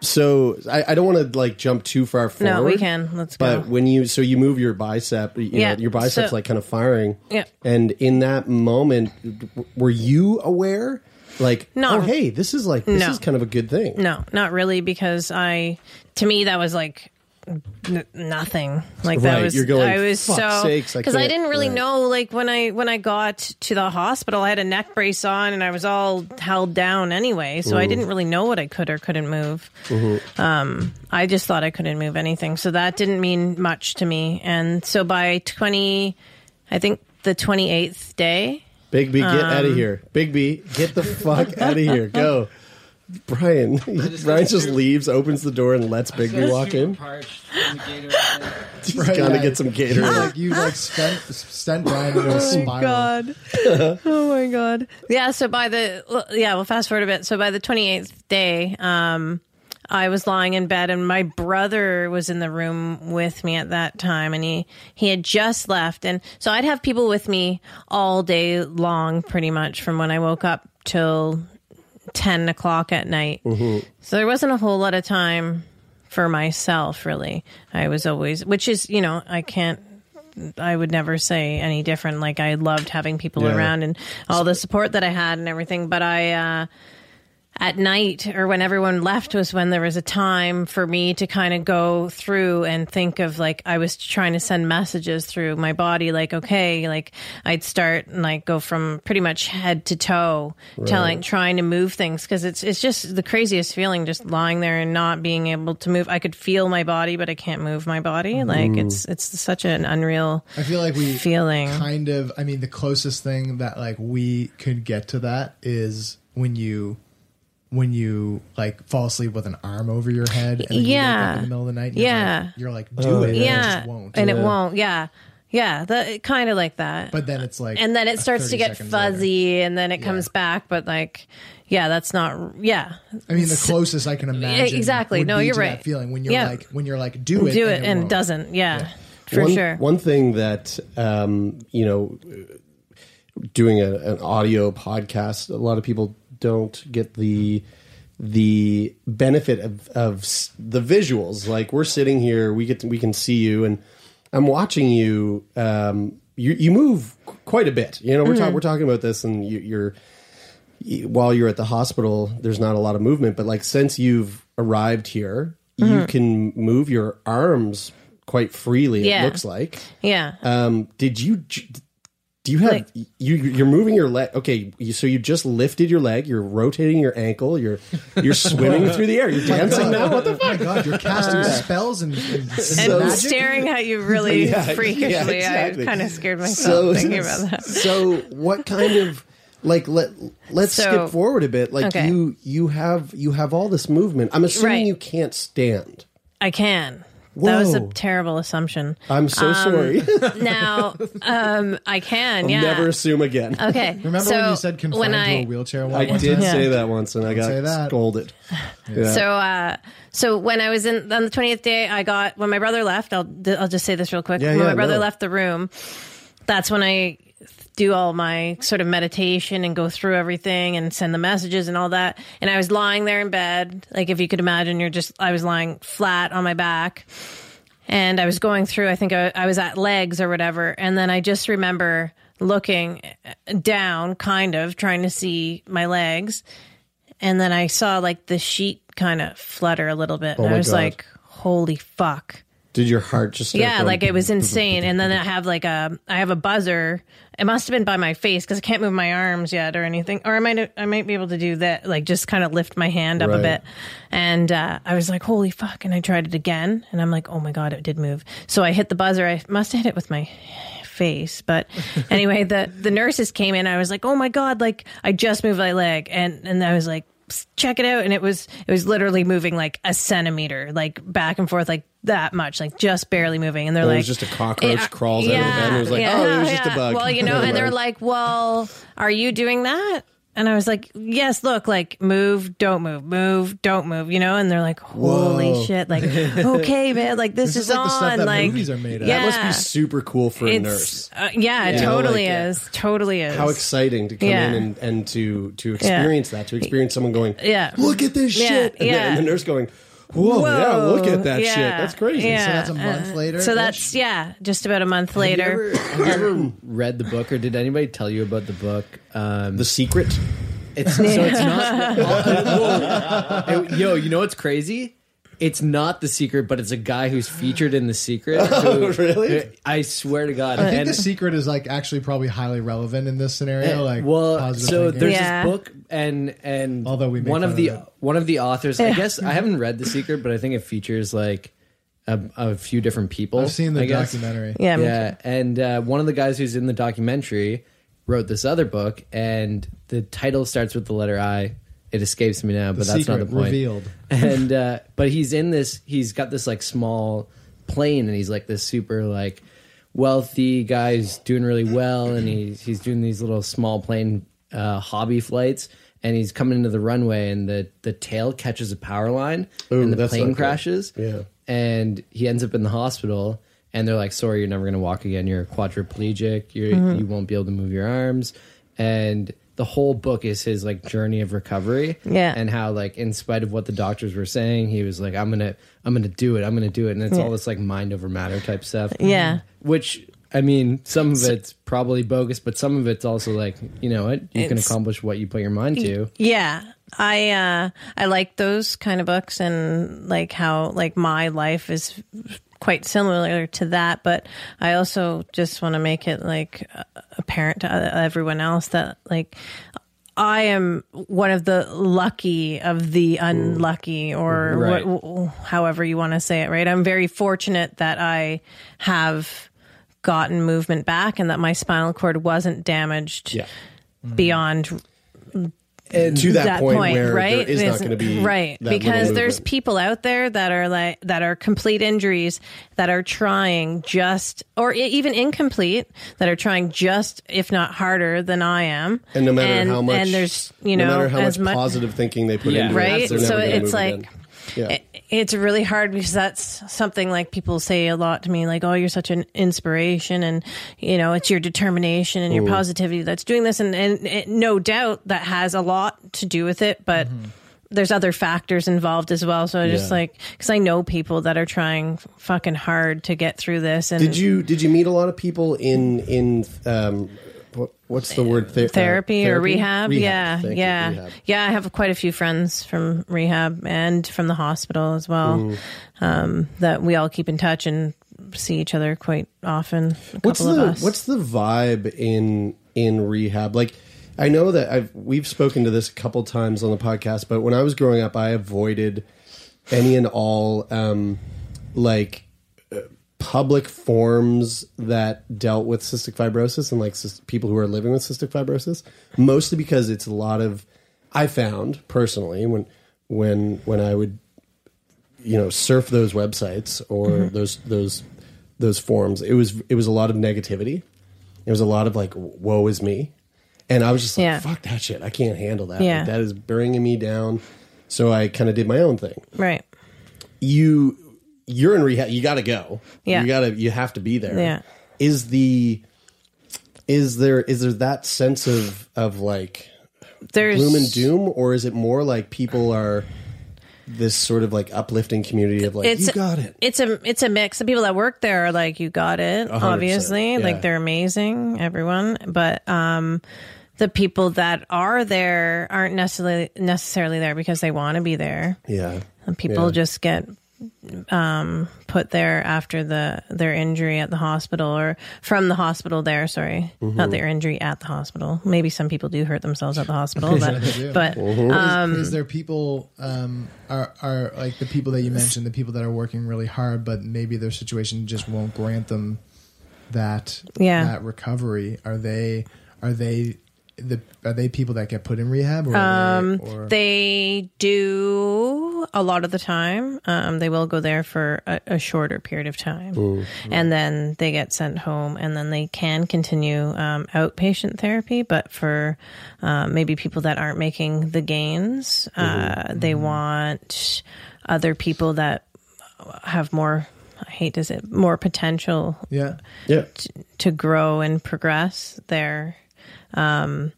So I, I don't want to like jump too far forward. No, we can. Let's go. But when you so you move your bicep, you Yeah, know, your biceps so- like kind of firing. Yeah. And in that moment, w- were you aware, like, No. oh hey, this is like this No. is kind of a good thing. No, not really, because I, to me, that was like n- nothing. Like that was. you're going, I was "Fuck's so sakes, I because I, didn't really right. know. Like when I when I got to the hospital, I had a neck brace on and I was all held down anyway, so I didn't really know what I could or couldn't move. Mhm. Um, I just thought I couldn't move anything, so that didn't mean much to me. And so by twenty, I think the twenty eighth day. Big B, get out of Um, here. Big B, get the fuck out of here. Go. Brian, Brian just leaves, opens the door, and lets Big B walk in. He's Right, gonna get some You, Gatorade. like, you like spent spent Brian into a Oh spiral. God. oh my god. Yeah. So by the yeah, we'll fast forward a bit. So by the twenty eighth day, um, I was lying in bed, and my brother was in the room with me at that time, and he he had just left, and so I'd have people with me all day long, pretty much from when I woke up till ten o'clock at night. So there wasn't a whole lot of time for myself, really. I was always, which is, you know, I can't, I would never say any different. Like I loved having people Yeah. around and all the support that I had and everything. But I, uh, at night or when everyone left was when there was a time for me to kind of go through and think of like I was trying to send messages through my body like okay like I'd start and like go from pretty much head to toe telling trying to move things because it's it's just the craziest feeling just lying there and not being able to move I could feel my body but I can't move my body like Mm. it's it's such an unreal I feel like we feeling kind of. I mean, the closest thing that like we could get to that is when you when you like fall asleep with an arm over your head and then you wake up Yeah. in the middle of the night. And you're Yeah. like, you're like, do it. And it yeah just won't. and it won't yeah yeah that kind of like that But then it's like, and then it starts to get seconds later. fuzzy and then it comes back but like yeah that's not yeah I mean, the closest I can imagine. exactly. would No, be you're to right. That feeling when you're Yeah. like when you're like, do it, do it and, won't. doesn't yeah, for one, sure One thing that um, you know, doing a, an audio podcast, a lot of people don't get the the benefit of, of the visuals. Like we're sitting here, we get to, we can see you, and I'm watching you. Um, you you move quite a bit. You know, we're talking Mhm. we're talking about this, and you, you're while you're at the hospital, there's not a lot of movement, but like since you've arrived here, you Mhm. can move your arms quite freely. Yeah. It looks like. Yeah. Um, did you? J- Do you have Like- you? You're moving your leg. Okay, you, so you just lifted your leg. You're rotating your ankle. You're you're swimming through the air. You're dancing now. What the Oh my god, you're casting Uh, spells and, and, and So- staring at you really Yeah, freakishly. yeah, exactly. I kind of scared myself thinking about that. So what kind of like let let's So- skip forward a bit. Like Okay. you you have you have all this movement. I'm assuming Right. you can't stand. I can. That was a terrible assumption. I'm so Um, sorry. now, um, I can. I'll yeah. never assume again. Okay. Remember so when you said confined when to I, a wheelchair? One, I one did time? say that once, and I Don't say got scolded. Yeah. So, uh, so when I was in on the twentieth day, I got when my brother left. I'll I'll just say this real quick. Yeah, when yeah, my brother no. left the room, that's when I do all my sort of meditation and go through everything and send the messages and all that. And I was lying there in bed, like if you could imagine, you're just I was lying flat on my back, and I was going through. I think I, I was at legs or whatever, and then I just remember looking down, kind of trying to see my legs and then I saw like the sheet kind of flutter a little bit. Oh and I was God. like, "Holy fuck!" Did your heart just yeah, going- like it was insane. And then I have like a, I have a buzzer. It must have been by my face because I can't move my arms yet or anything. Or I might, I might be able to do that, like just kind of lift my hand up a bit. And uh, I was like, "Holy fuck!" And I tried it again, and I'm like, "Oh my god, it did move." So I hit the buzzer. I must have hit it with my face but anyway the the nurses came in i was like oh my god like i just moved my leg and and i was like check it out and it was it was literally moving like a centimeter like back and forth like that much like just barely moving and they're like, it was just a cockroach "Eh, crawls out of the bed and it was like, oh, it was just a bug. well you know and they're like well are you doing that and I was like, yes, look, like move, don't move, move, don't move, you know? And they're like, holy Whoa. shit, like, okay, man, like this, This is is, like the stuff on. that like, movies are made of. Yeah. That must be super cool for a nurse. Uh, yeah, it You know, totally like, uh, is. Totally is. How exciting to come Yeah. in and, and to to experience that, to experience someone going, Yeah. look at this Yeah, shit, and, the, yeah. and the nurse going, whoa, yeah, look at that shit, that's crazy. yeah. So that's a month Uh, later. So that's, yeah, just about a month Have you later. ever, have you ever read the book, or did anybody tell you about the book? Um, The Secret. It's so it's not. Whoa. yo, you know what's crazy? It's not the secret, but it's a guy who's featured in the secret. Oh, who- really? I swear to God. I think And- the secret is like actually probably highly relevant in this scenario. Like, well, so thinking. there's Yeah. this book, and and Although we make one of of the it. one of the authors, I guess I haven't read the secret, but I think it features like a, a few different people. I've seen the I guess. documentary. Yeah, yeah, and uh, one of the guys who's in the documentary wrote this other book, and the title starts with the letter I. It escapes me now, but that's not the point. revealed. And uh, but he's in this. He's got this like small plane, and he's like this super like wealthy guy who's doing really well, and he's he's doing these little small plane uh, hobby flights. And he's coming into the runway, and the, the tail catches a power line, Ooh, and the plane good. crashes Yeah. and he ends up in the hospital and they're like sorry you're never going to walk again you're quadriplegic you're, Mm-hmm. you won't be able to move your arms and the whole book is his like journey of recovery Yeah. and how like in spite of what the doctors were saying he was like i'm gonna i'm gonna do it i'm gonna do it and it's all this like mind over matter type stuff Yeah. which i mean some of it's probably bogus but some of it's also like you know what you can accomplish what you put your mind to Yeah. I uh I like those kind of books and like how like my life is quite similar to that, but I also just want to make it like apparent to everyone else that like I am one of the lucky of the unlucky, or mm-hmm. Right. what, however you want to say it. Right? I'm very fortunate that I have gotten movement back, and that my spinal cord wasn't damaged Yeah. Mm-hmm. beyond And to that, point, where right? there is not going to be right that because there's people out there that are like that are complete injuries that are trying just or even incomplete that are trying just if not harder than I am. and no matter and, how much, and there's you know no matter how as much much positive thinking they put Yeah. into right. it, they're So never it's like. again. Yeah. it- It's really hard because that's something like people say a lot to me, like, "Oh, you're such an inspiration," and you know, it's your determination and your positivity that's doing this, and, and, and no doubt that has a lot to do with it, but there's other factors involved as well. So I just Yeah. like because I know people that are trying fucking hard to get through this, and Did you did you meet a lot of people in in um what's the word? Ther- uh, therapy, or rehab. Yeah, Thank you, yeah, rehab. yeah. I have quite a few friends from rehab and from the hospital as well. Um, that we all keep in touch and see each other quite often. What's the what's the vibe in in rehab? Like, I know that I've we've spoken to this a couple times on the podcast, but when I was growing up, I avoided any and all um, like public forums that dealt with cystic fibrosis and like cys- people who are living with cystic fibrosis, mostly because it's a lot of I found personally when when when I would you know surf those websites or Mhm. those those those forums it was it was a lot of negativity it was a lot of like woe is me and i was just like Yeah. fuck that shit i can't handle that Yeah. Like, that is bringing me down so i kind of did my own thing right? you you're in rehab you gotta go Yeah. you gotta you have to be there Yeah. is the is there is there that sense of of like There's- gloom and doom or is it more like people are this sort of like uplifting community of like you got it It's a it's a mix. The people that work there are like, you got it. Obviously, yeah. like they're amazing, everyone. But um, the people that are there aren't necessarily necessarily there because they want to be there. yeah And people Yeah. just get um, put there after the their injury at the hospital or from the hospital there. Sorry, Mhm. not their injury at the hospital. Maybe some people do hurt themselves at the hospital, Yeah, but they do. but Is- um, is, there people um, are are like the people that you mentioned, the people that are working really hard, but maybe their situation just won't grant them that Yeah. that recovery? Are they are they the are they people that get put in rehab or, Um, they, or they do a lot of the time. Um, they will go there for a, a shorter period of time, Mm. and then they get sent home, and then they can continue um, outpatient therapy. But for uh, maybe people that aren't making the gains, uh, they want other people that have more. I hate to say it, more potential yeah yeah t- to grow and progress there. Um,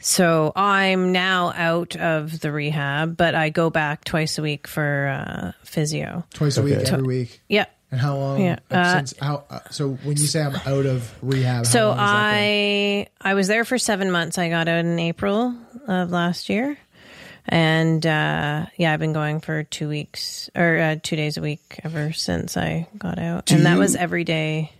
so I'm now out of the rehab, but I go back twice a week for uh, physio. twice a week every week? Yeah. And how long? Yeah. uh, since how? Uh, so when you say I'm out of rehab, how So long has that? I I was there for seven months. I got out in April of last year, and uh, yeah, I've been going for two weeks or uh, two days a week ever since I got out, Do and that you- was every day.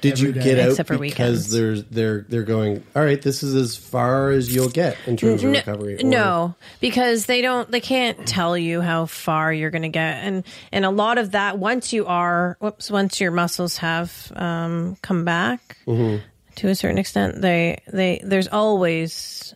Did you Every get day. out Except for because weekends. they're they're they're going? All right, this is as far as you'll get in terms of No- recovery. or- No, because they don't. They can't tell you how far you're going to get, and and a lot of that once you are, whoops, once your muscles have um, come back Mhm. to a certain extent, they they there's always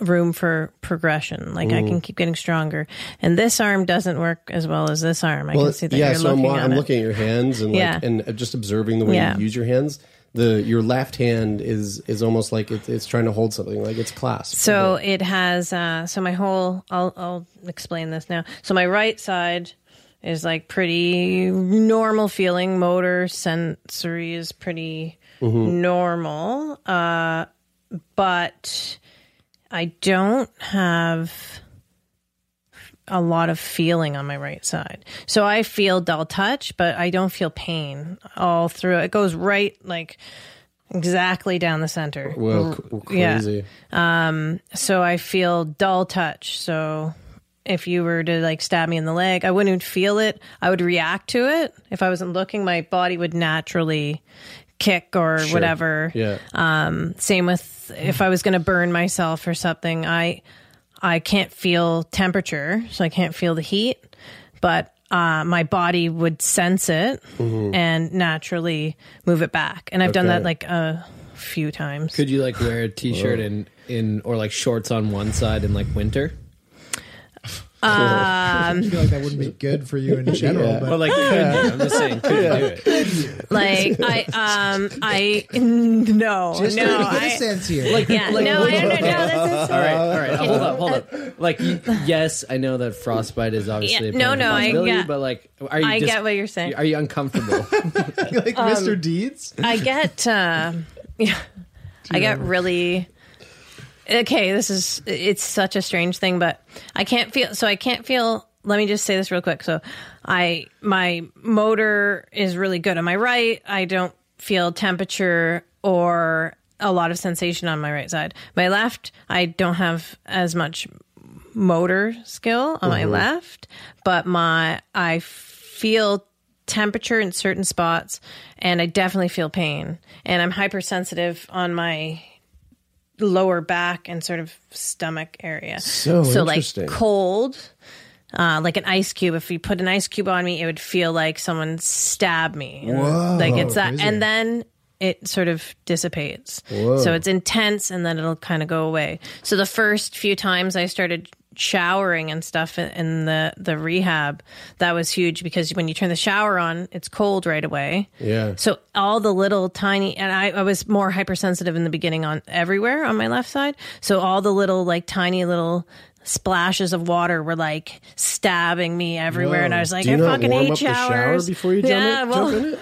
room for progression. Like I can keep getting stronger, and this arm doesn't work as well as this arm. I Well, can see that yeah. you're So I'm, looking at I'm it. looking at your hands and like Yeah. and just observing the way Yeah. you use your hands. The your left hand is is almost like it's, it's trying to hold something, like it's clasped. So it has. Uh, so my whole. I'll I'll explain this now. So my right side is like pretty normal feeling. Motor sensory is pretty Mhm. normal. Uh, but I don't have a lot of feeling on my right side. So I feel dull touch, but I don't feel pain all through. It goes right like exactly down the center. Well, c- crazy. Yeah. Um so I feel dull touch. So if you were to like stab me in the leg, I wouldn't feel it. I would react to it. If I wasn't looking, my body would naturally kick or Sure. whatever. Yeah. Um, same with if I was going to burn myself or something, I I can't feel temperature, so I can't feel the heat, but uh, my body would sense it Mhm. and naturally move it back. And I've done that like a few times. Could you like wear a t-shirt in in or like shorts on one side in like winter? Um, I feel like that wouldn't be good for you in general. Yeah. But, But, like, could you? I'm just saying, could you do it? Like I um I no Just no trying to get sense here. Like, yeah like- no I don't know no this is all right, all right. Hold up, hold up. Like, yes, I know that frostbite is obviously Yeah, a no, no, I get- but like, are you? I just- get what you're saying. Are you uncomfortable? like Um, Mr. Deeds. I get uh, yeah, I get really okay. This is it's such a strange thing, but I can't feel. So I can't feel. Let me just say this real quick. So I my motor is really good on my right. I don't feel temperature or a lot of sensation on my right side. My left, I don't have as much motor skill on my Mhm. left, but my I feel temperature in certain spots and I definitely feel pain. And I'm hypersensitive on my lower back and sort of stomach area. So like interesting. cold, uh, like an ice cube. If you put an ice cube on me, it would feel like someone stabbed me. Whoa, like it's that, crazy. and then it sort of dissipates. Whoa. So it's intense, and then it'll kind of go away. So the first few times I started showering and stuff in- the the rehab, that was huge because when you turn the shower on, it's cold right away. Yeah. So all the little tiny, and I, I was more hypersensitive in the beginning on everywhere on my left side. So all the little like tiny little splashes of water were like stabbing me everywhere, and I was like, I fucking hate up the shower before you jump, yeah, it, well, jump in it?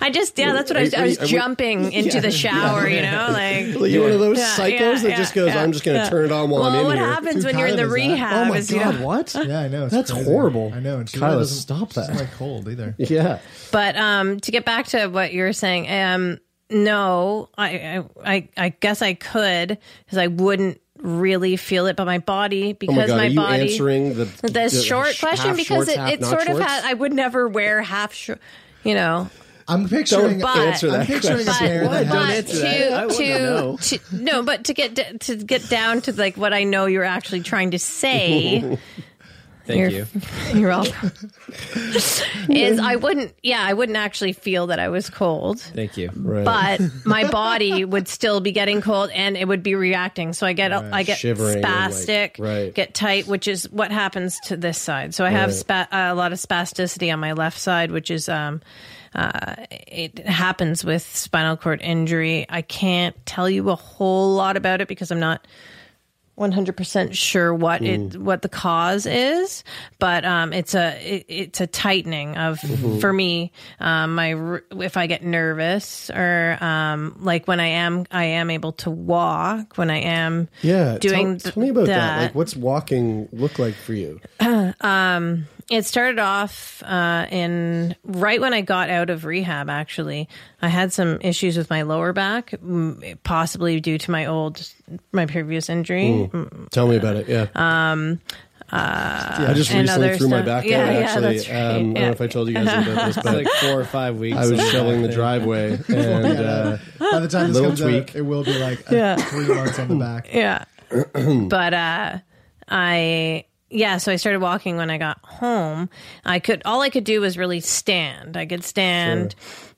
I just yeah, that's what I was. Are- I was are we- jumping into Yeah. the shower, you know, like Like, you're one of those Yeah, psychos yeah, that just goes, yeah, "I'm just gonna yeah. turn it on while well, I'm in what here." What happens Who when you're in the Kyla rehab? Oh my is, you god, know- what? Yeah, I know. It's That's crazy. horrible. I know. And she Kyla, really doesn't stop she doesn't that. like cold either. Yeah. But um, to get back to what you were saying, um, no, I, I, I, I guess I could because I wouldn't really feel it, but my body Oh because my god, are you body. answering the the, the short question because shorts, it, it not sort of had. I would never wear half short. You know, I'm picturing. Don't answer I'm that picturing question. a pair But- that but has- to, to, to no, but to get d- to get down to like what I know you're actually trying to say. Thank You're- you. You're welcome. is I wouldn't, yeah, I wouldn't actually feel that I was cold. Thank you. But my body would still be getting cold, and it would be reacting. So I get, I get Shivering and, like, spastic, right. get tight, which is what happens to this side. So I have Right. spa- a lot of spasticity on my left side, which is um, uh, it happens with spinal cord injury. I can't tell you a whole lot about it because I'm not 100% sure what it what the cause is but um it's a it, it's a tightening of Mhm. for me um my if i get nervous or um like when i am i am able to walk when i am Yeah, doing tell, tell me about that. that. Like, what's walking look like for you? um, it started off uh, in right when I got out of rehab. Actually, I had some issues with my lower back, possibly due to my old, my previous injury. Mm. Tell me about it. Yeah. Um, uh, I just and recently other threw my stuff. back yeah, out. Yeah, Actually, that's right. um, I don't know if I told you guys about this, but like four or five weeks. I was of shoveling the driveway, and uh, By the time this little comes tweak. out, it will be like Yeah. three months on the back. Yeah. but uh I yeah, so I started walking when I got home. I could all I could do was really stand. I could stand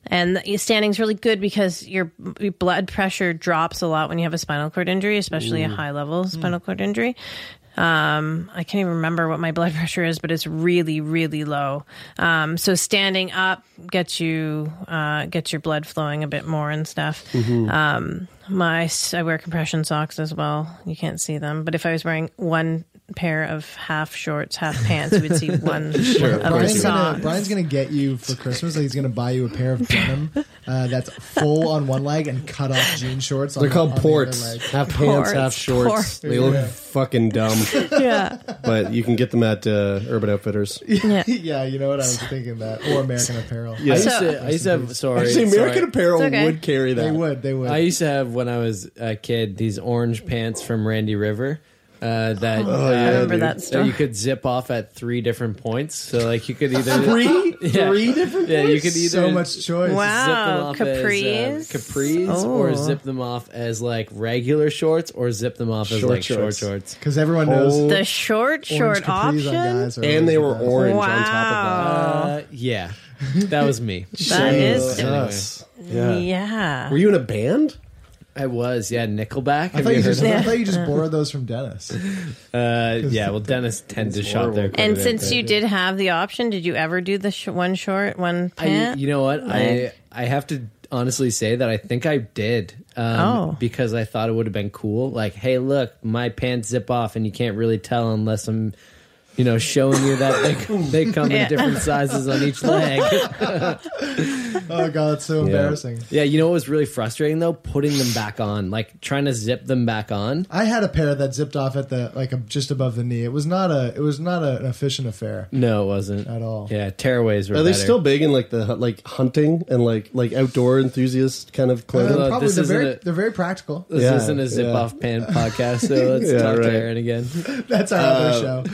and standing's really good because your, your blood pressure drops a lot when you have a spinal cord injury, especially a high level spinal cord injury. Um, I can't even remember what my blood pressure is, but it's really, really low. Um, so standing up gets you uh, gets your blood flowing a bit more and stuff. Mhm. Um, my I wear compression socks as well. You can't see them, but if I was wearing one pair of half shorts, half pants, you would see one Sure, of the Brian's gonna. Brian's gonna get you for Christmas. Like he's gonna buy you a pair of denim uh, that's full on one leg and cut off jean shorts. They're the- called on the ports. other leg. Half pants, half shorts. Ports. They look Yeah. fucking dumb. Yeah. But you can get them at uh, Urban Outfitters. Yeah. yeah, you know what I was thinking that or American Apparel. Yeah. I used So- to. I used to have. Sorry, Actually, American sorry. Apparel okay. would carry that. They would. They would. I used to have when I was a kid these orange pants from Randy River. Uh, that Oh, uh, yeah, I remember that store. you could zip off at three different points. So like you could either Three? yeah. Three different Yeah, you could either So much choice. Wow, zip them off capris? as uh, capris, or Oh. zip them off as like regular shorts, or zip them off as Short like short shorts. shorts. Because everyone knows the short, short option. And they were orange on top of Uh, yeah, that was me. That is Jesus. Anyway. Yeah. Were you in a band? I was, yeah, Nickelback. I Have thought you, you heard just, of I thought you just borrowed those from Dennis. Uh, yeah, well, Dennis tend to shop there. quite a And bit. since you did have the option, did you ever do the sh- one short, one I, pant? you know what? I I have to honestly say that I think I did. Um, Oh. because I thought it would have been cool. Like, hey, look, my pants zip off, and you can't really tell unless I'm you know, showing you that they, they come Yeah. in different sizes on each leg. Oh god, it's so embarrassing. Yeah, you know what was really frustrating though? Putting them back on, like trying to zip them back on. I had a pair that zipped off at the like just above the knee. It was not a it was not a, an efficient affair. No, it wasn't at all. Yeah, tearaways were Are they better. still big in like the like hunting and like like outdoor enthusiast kind of clothing? Uh, probably this they're isn't very a- they're very practical. This Yeah, isn't a zip yeah. off pan podcast, so let's Yeah, talk right. to Erin again. That's our other show.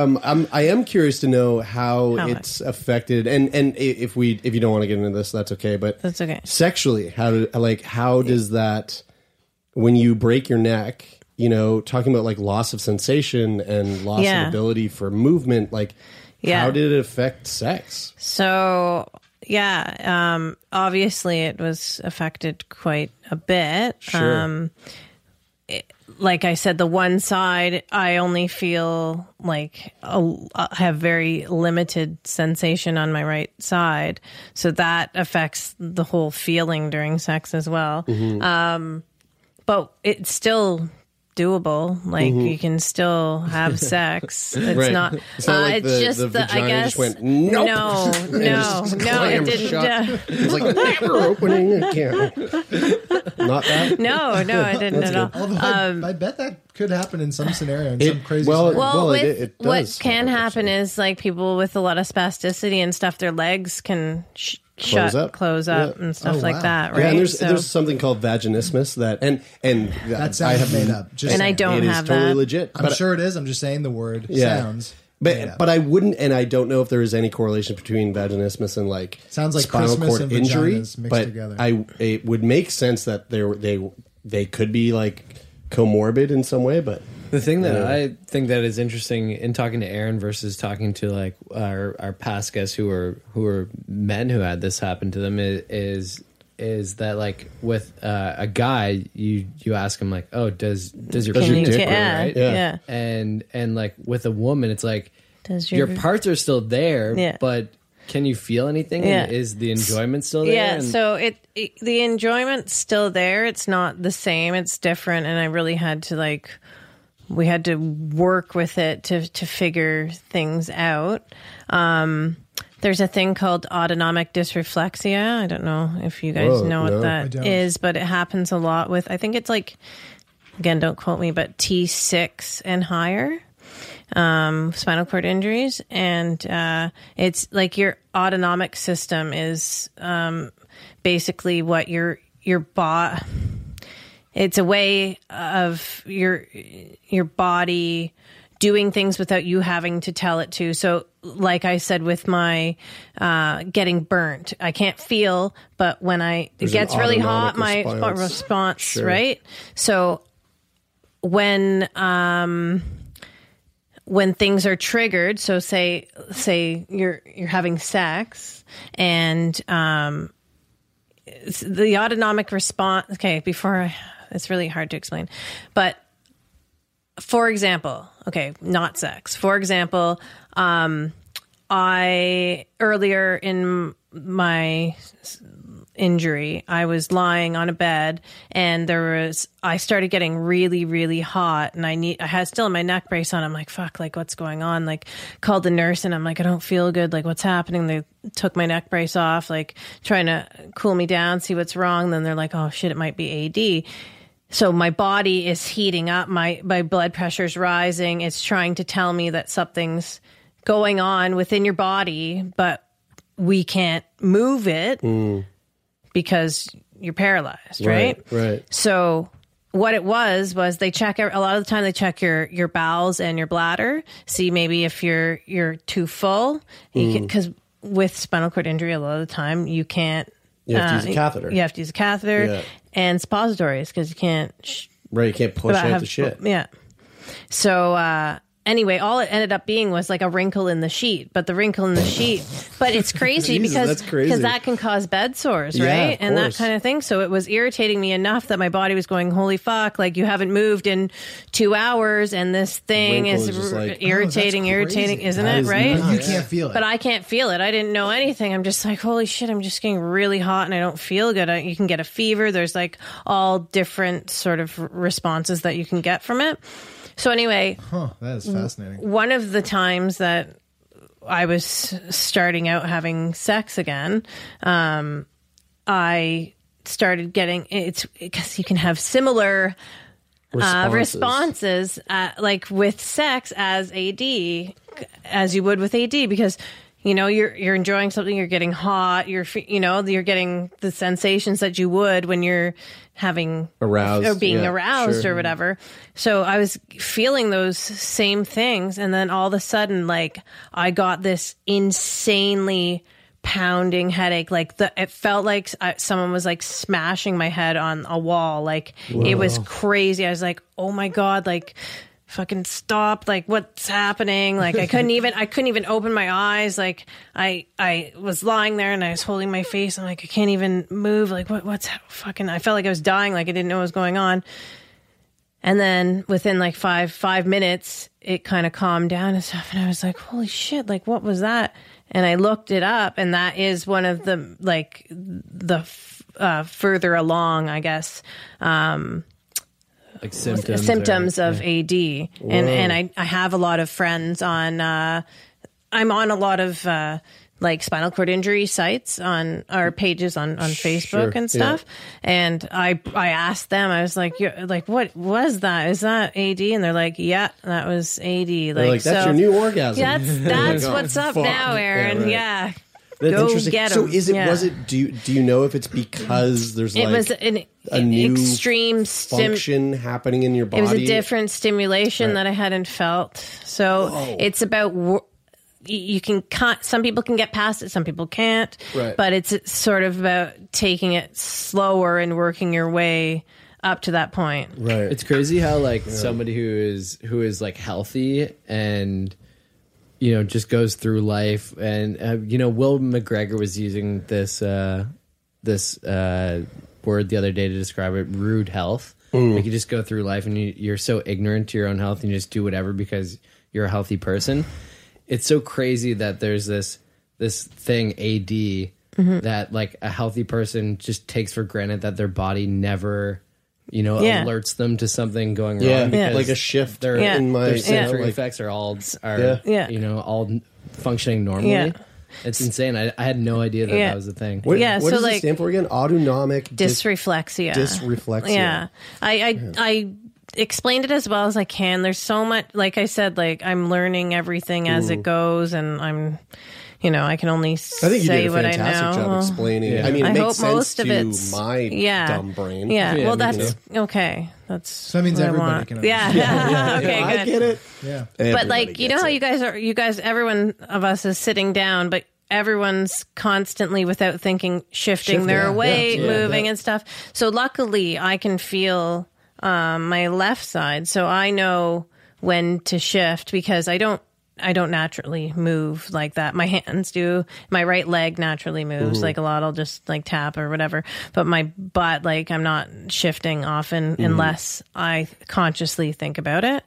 Um, I'm I am curious to know how, How it's affected, and and if we if you don't want to get into this, that's okay. But That's okay. Sexually, how do, like how does that when you break your neck? You know, talking about like loss of sensation and loss Yeah. of ability for movement. Like, Yeah. how did it affect sex? So yeah, um, obviously it was affected quite a bit. Sure. Um, it- like I said, the one side I only feel like a, I have very limited sensation on my right side, so that affects the whole feeling during sex as well. Mm-hmm. Um, but it still doable. Like you can still have sex. It's Mm-hmm. Right. not. It's not uh, like it's the- just the the, I guess just went, "Nope." no, no, no. It didn't. shut. uh, It's like never opening again. Not that. no, no, I didn't at all. Although I, I bet that could happen in some scenario, in It- some crazy well, scenario. Well, Well, it- with it what does can happen, happen is like people with a lot of spasticity and stuff, their legs can sh- Close shut, up. close up, Yeah. and stuff Oh, like that, right? Yeah, and there's So- there's something called vaginismus that and and that I have made up. Just And I don't it is have totally that. legit. I'm but- sure it is. I'm just saying the word Yeah. sounds. But up. but I wouldn't, and I don't know if there is any correlation between vaginismus and like Sounds like spinal Christmas cord and injury. mixed but together. I it would make sense that they they they could be like comorbid in some way. But The thing that Yeah. I think that is interesting in talking to Erin versus talking to like our our past guests who are who are men who had this happen to them is is, is that like with uh, a guy you you ask him like oh does does your Does Can your you dick yeah, right? yeah, Yeah. and and like with a woman it's like Does your your- parts are still there Yeah. but can you feel anything Yeah. and is the enjoyment still there Yeah, And- so it, it the enjoyment's still there. It's not the same. It's different, and I really had to like we had to work with it to to figure things out. Um, there's a thing called autonomic dysreflexia. I don't know if you guys Whoa, know what I that but it happens a lot with. I think it's like again, don't quote me, but T six and higher um, spinal cord injuries, and uh, it's like your autonomic system is um, basically what your your bot. It's a way of your your body doing things without you having to tell it to. So, like I said, with my uh, getting burnt, I can't feel, but when I it There's an gets really hot, autonomic my response. response, Sure. right? So when um when things are triggered so say say you're you're having sex and um the autonomic response okay before I, it's really hard to explain but for example okay not sex for example um i earlier in my injury. I was lying on a bed and there was I started getting really really hot and I need I had still my neck brace on. I'm like fuck like what's going on? Like called the nurse and I'm like I don't feel good. Like what's happening? They took my neck brace off like trying to cool me down, see what's wrong. Then they're like oh shit it might be AD. So my body is heating up, my my blood pressure's rising. It's trying to tell me that something's going on within your body, but we can't move it because you're paralyzed, right? Right, right. So what it was was they check a lot of the time they check your your bowels and your bladder, see maybe if you're you're too full Mm. because with spinal cord injury a lot of the time you can't You have to use a uh, catheter. You have to use a catheter Yeah. And suppositories because you can't sh- right, you can't push out have- the shit. Yeah. So uh anyway, all it ended up being was like a wrinkle in the sheet, but the wrinkle in the sheet, but it's crazy Jesus, because crazy. because that can cause bed sores, Yeah, right? of and that kind of thing. So it was irritating me enough that my body was going, "Holy fuck, like you haven't moved in 2 hours and this thing is, is r- like- oh, irritating, Oh, irritating, isn't That it, is right? nuts. you can't feel it. But I can't feel it. I didn't know anything. I'm just like, holy shit, I'm just getting really hot and I don't feel good. I, you can get a fever. There's like all different sort of responses that you can get from it. So anyway, Huh, that is fascinating. one of the times that I was starting out having sex again, um, I started getting it's because you can have similar uh, Responses. responses uh, like with sex as AD as you would with AD because you know you're you're enjoying something you're getting hot you're you know you're getting the sensations that you would when you're having Aroused, or being yeah, aroused sure. or whatever. So I was feeling those same things and then all of a sudden like I got this insanely pounding headache. Like the it felt like I, someone was like smashing my head on a wall. Like it was crazy. I was like oh my god like fucking stop like what's happening? Like i couldn't even i couldn't even open my eyes. Like i i was lying there and i was holding my face i'm like i can't even move. Like what what's fucking i felt like i was dying like i didn't know what was going on. And then within like five five minutes it kind of calmed down and stuff and i was like holy shit like what was that? And i looked it up and that is one of the like the uh, further along i guess. Um Like symptoms. symptoms or- of yeah. AD, and Whoa. and I I have a lot of friends on. Uh, I'm on a lot of uh, like spinal cord injury sites on our pages on on Facebook Sure, and stuff. And I I asked them. I was like, You're, like what was that? Is that AD? And they're like, yeah, that was AD. Like, like, "That's so- your new orgasm." That's Oh that's God. what's up Fuck. now, Erin. Yeah, right. Yeah. That's Go interesting. get so 'em. is it Yeah. was it do you do you know if it's because there's It like was an a new extreme stim- function happening in your body? It was a different stimulation Right. that I hadn't felt. So oh. it's about wor- you can cut. Some people can get past it, some people can't. Right. But it's sort of about taking it slower and working your way up to that point. Right. It's crazy how like somebody who is who is like healthy and you know just goes through life and uh, you know Will McGregor was using this uh this uh word the other day to describe it rude health. Like you just go through life and you, you're so ignorant to your own health and you just do whatever because you're a healthy person. It's so crazy that there's this this thing AD Mhm. that like a healthy person just takes for granted that their body never you know Yeah. alerts them to something going Yeah, wrong Yeah. because like a shift their, Yeah. in my- their sensory like- effects are all are Yeah. Yeah. you know all functioning normally Yeah. it's insane I, I had no idea that Yeah. that was a thing What, Yeah, what so does like- it stand for again? Autonomic dis- Dysreflexia. Dysreflexia. Yeah. I I, I explained it as well as I can. There's so much like I said, like I'm learning everything as it goes and I'm you know, I can only I think you say did a what I fantastic know. job explaining. it. I mean, it I makes hope sense most of to it's my yeah. dumb brain. Yeah, Yeah, well, you that's okay. That's so that means what I everybody want. can Yeah, understand. Yeah, yeah, okay, yeah, I good. get it. Yeah. but like you know how you guys are, you guys, everyone of us is sitting down, but everyone's constantly without thinking shifting Shifting, their yeah, weight, yeah, yeah, moving yeah. and stuff. So luckily, I can feel um, my left side, so I know when to shift because I don't. I don't naturally move like that. My hands do. My right leg naturally moves Mhm. like a lot. I'll just like tap or whatever. But my butt, like I'm not shifting often Mhm. unless I consciously think about it.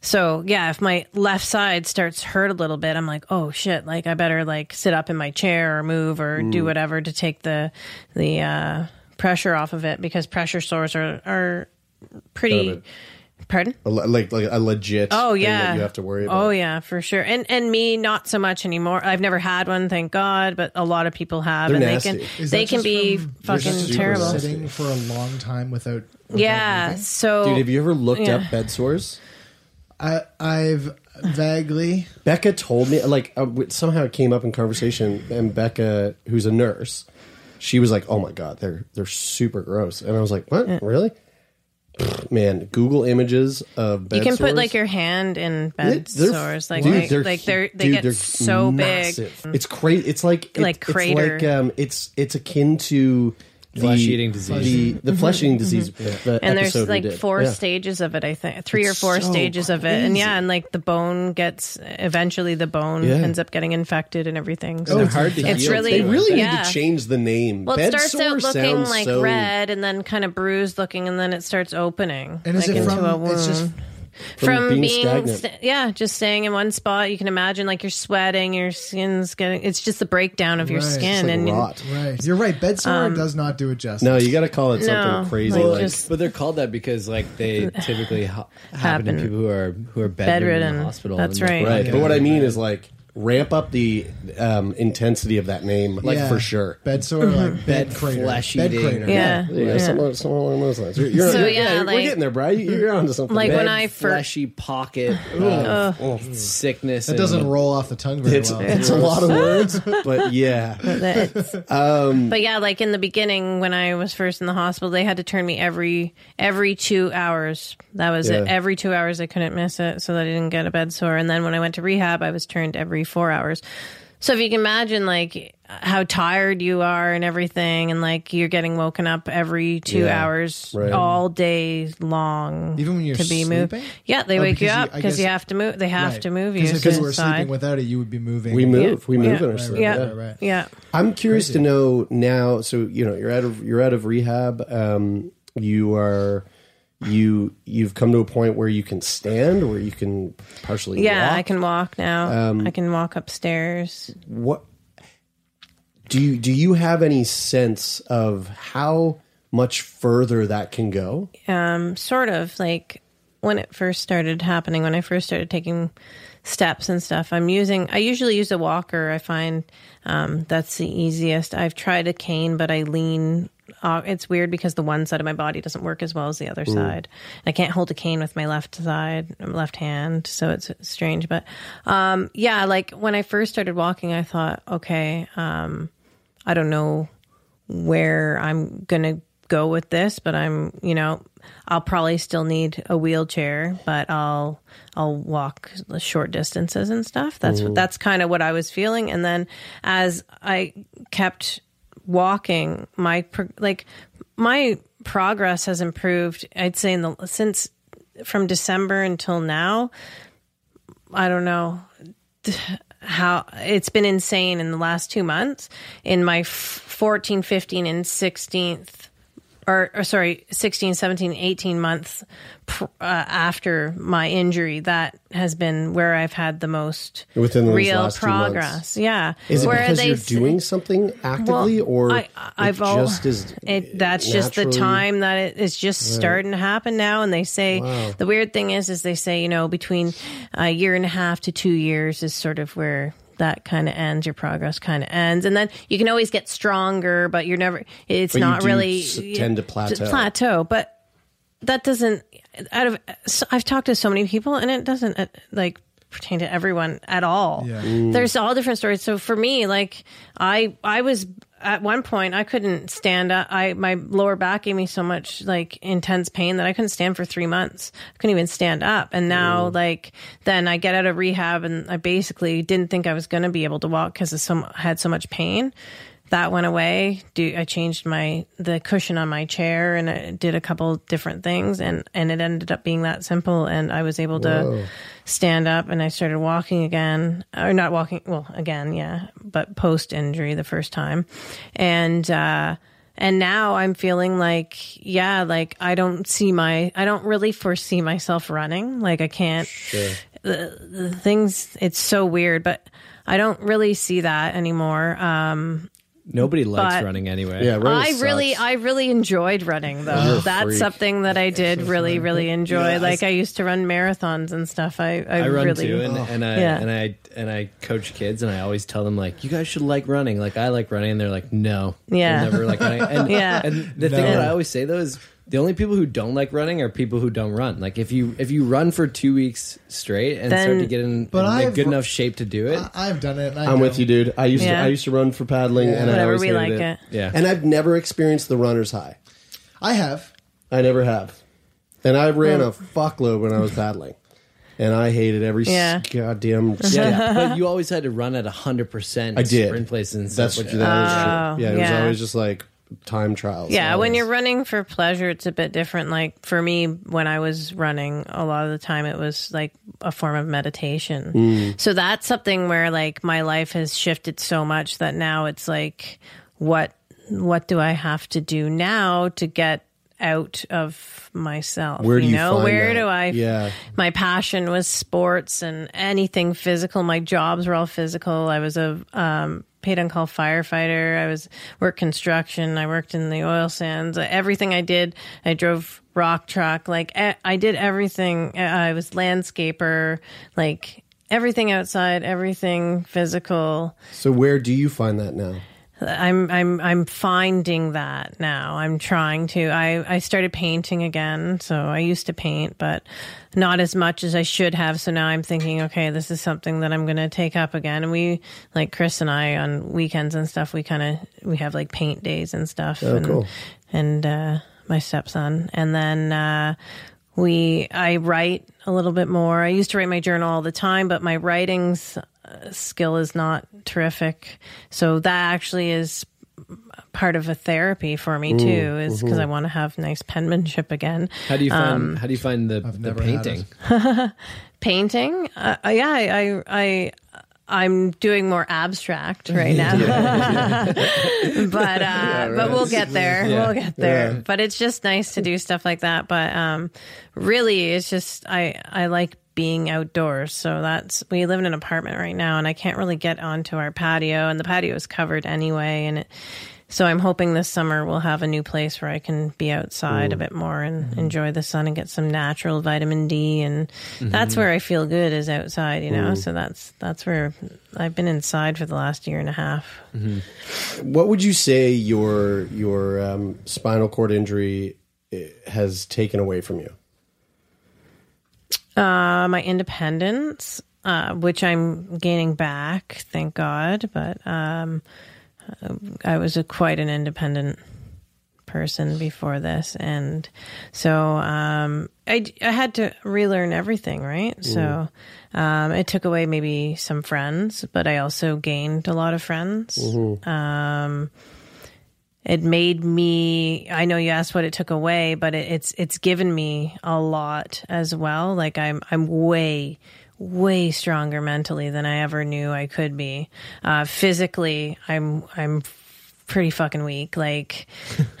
So yeah, if my left side starts hurt a little bit, I'm like, oh shit, like I better like sit up in my chair or move or do Mm. whatever to take the the uh, pressure off of it because pressure sores are are pretty. Kind of Pardon? A le- like like a legit. Oh thing yeah, that you have to worry about. Oh yeah, for sure. And and me not so much anymore. I've never had one, thank God, but a lot of people have, They're and nasty. they can Is they can be from fucking terrible. Sitting for a long time without. without Yeah. moving? So, Dude, have you ever looked yeah. up bed sores? I I've vaguely. Becca told me like uh, somehow it came up in conversation, and Becca, who's a nurse, she was like, "Oh my god, they're they're super gross," and I was like, "What? Really?" Man, Google images of bed you can sores. put like your hand in bed They're- sores, like dude, like they're like they're they dude, get they're so massive. big. It's crazy. It's like it- Like it's crater. like um, it's it's akin to the, Flesh-eating disease. The, the flesh eating disease. the Mm-hmm. and there's episode we like did. four Yeah. stages of it, I think, three It's or four so stages of it, and yeah, and like the bone gets eventually the bone Yeah. ends up getting infected and everything. Oh, So it's hard to it's heal. really They really yeah. need to change the name. Well, it Bed starts out looking sounds like so- red and then kind of bruised looking, and then it starts opening And is like it into from? a wound. It's just From being stagnant. sta- yeah, just staying in one spot. You can imagine like you're sweating, your skin's getting. It's just the breakdown of your Right. skin, It's like and rot. Right. You're right. Bed sore Um, does not do it justice. No, you got to call it something No, crazy. like Like, just- But they're called that because like they typically ha- happen, Happen. to people who are who are bedridden, in the hospital. That's and they're- right. right. But what I mean is like ramp up the um, intensity of that name, like Yeah. for sure. Bed sore, like bed, Bed crater. flesh bed eating. crater. yeah, Yeah, yeah. somewhere, somewhere along those lines. You're, you're, So, you're- yeah, we're like- getting there, Brian. You're onto something. Like Bed- when I first, fleshy pocket of sickness. That and- doesn't roll off the tongue very it's, well. it's a lot of words, but yeah. That's- Um, but yeah, like in the beginning when I was first in the hospital, they had to turn me every every two hours. That was it. Yeah. Every two hours, I couldn't miss it, so that I didn't get a bed sore. And then when I went to rehab, I was turned every four hours. So if you can imagine, like how tired you are and everything, and like you're getting woken up every two Yeah, hours right. all day long, Even when you're to be moved. sleeping? Yeah, they Oh, wake you up because you have to move. They have Right. to move you. Because we're sleeping without it, you would be moving. we move. We move Yeah. in our Right, sleep. right, Yeah. right, right. Yeah. I'm curious to know now. So you know, you're out of you're out of rehab. Um, you are you you've come to a point where you can stand, where you can partially. Walk. Yeah, walk. I can walk now. Um, I can walk upstairs. What do you do? You have any sense of how much further that can go? um, sort of like when it first started happening, when I first started taking steps and stuff, I'm using, I usually use a walker. I find um, that's the easiest. I've tried a cane, but I lean. Uh, it's weird because the one side of my body doesn't work as well as the other side. I can't hold a cane with my left side, left hand, so it's strange. But um, yeah, like when I first started walking, I thought, okay, um, I don't know where I'm gonna go with this, but I'm, you know, I'll probably still need a wheelchair, but I'll I'll walk the short distances and stuff. That's that's kind of what I was feeling. And then as I kept walking, my like my progress has improved. I'd say in the since from December until now. I don't know how it's been insane in the last two months in my f- 14 15 and 16th or, or sorry 16 17 18 months pr- uh, after my injury that has been where i've had the most Within real progress yeah Is it Where because they you're doing something actively, or I, I've just is? it, that's just the time that it is just starting to happen now. And they say Wow. the weird thing is, is they say you know between a year and a half to two years is sort of where that kind of ends. Your progress kind of ends, and then you can always get stronger, but you're never. It's But not do really s- tend to plateau. plateau, but that doesn't. Out of so I've talked to so many people, and it doesn't uh, like pertain to everyone at all. Yeah. There's all different stories. So for me, like I I was at one point I couldn't stand up. I my lower back gave me so much like intense pain that I couldn't stand for three months. I couldn't even stand up. And now like then I get out of rehab and I basically didn't think I was going to be able to walk because I so, had so much pain. That went away. Do I changed my the cushion on my chair and I did a couple different things and and it ended up being that simple and I was able to stand up and I started walking again or not walking well again yeah but post injury the first time. And uh and now I'm feeling like yeah like I don't see my I don't really foresee myself running. Like I can't the, the things it's so weird but I don't really see that anymore. Um Nobody likes But- running anyway. Yeah, running I really. I really enjoyed running though. You're a That's freak. something that I did really, really enjoy. Yeah, I like s- I used to run marathons and stuff. I, I, I run really, too, and, and I Yeah. and I and I coach kids, and I always tell them like, you guys should like running. Like I like running, and they're like, no, Yeah. we'll never like running. And, Yeah. and the thing No. that I always say though is the only people who don't like running are people who don't run. Like if you if you run for two weeks straight and start to get in, But in like, I've- good enough shape to do it, I, I've done it. And I I'm know. with you, dude. I used to I used to run for paddling, and I Whatever, always we hated like it. it. yeah. And I've never experienced the runner's high. I have. I never have. And I ran a fuckload when I was paddling. And I hated every Yeah. s- goddamn yeah, step. but you always had to run at hundred percent. I did. sprint places and stuff. That's what like that. that is Oh, true. Yeah, it was yeah. always just like time trials. Yeah, when you're running for pleasure, it's a bit different. Like for me, when I was running, a lot of the time it was like a form of meditation. Mm. So that's something where like my life has shifted so much that now it's like, what what do I have to do now to get out of myself. Where do you know? find Where that? do I? Yeah. My passion was sports and anything physical. My jobs were all physical. I was a um, paid on call firefighter. I was worked construction. I worked in the oil sands. Everything I did, I drove rock truck. Like I did everything. I was landscaper. Like everything outside, everything physical. So where do you find that now? I'm I'm I'm finding that now. I'm trying to. I I started painting again. So I used to paint, but not as much as I should have. So now I'm thinking, okay, this is something that I'm going to take up again. And we like Chris and I on weekends and stuff. We kind of we have like paint days and stuff. Oh, and, cool. And uh, my stepson, and then. Uh, we I write a little bit more. I used to write my journal all the time, but my writings skill is not terrific. So that actually is part of a therapy for me too is because mhm. I want to have nice penmanship again. How do you find Um, how do you find the, the painting? painting? Uh, uh, yeah, I, I I I'm doing more abstract right now. but uh, but we'll get there. Yeah. We'll get there. Yeah. But it's just nice to do stuff like that. But um, really, it's just I I like being outdoors. So that's we live in an apartment right now, and I can't really get onto our patio, and the patio is covered anyway, and it. So I'm hoping this summer we'll have a new place where I can be outside a bit more and enjoy the sun and get some natural vitamin D and that's Mhm. where I feel good is outside, you know. Ooh. So that's that's where I've been inside for the last year and a half. What would you say your your um, spinal cord injury eh, has taken away from you? Uh, my independence, uh, which I'm gaining back, thank God. But um, I was a, quite an independent person before this, and so um, I I had to relearn everything, right? So um, it took away maybe some friends, but I also gained a lot of friends. Mhm. Um, it made me i know you asked what it took away but it, it's it's given me a lot as well. Like i'm i'm way way stronger mentally than i ever knew i could be. Uh physically i'm i'm pretty fucking weak. Like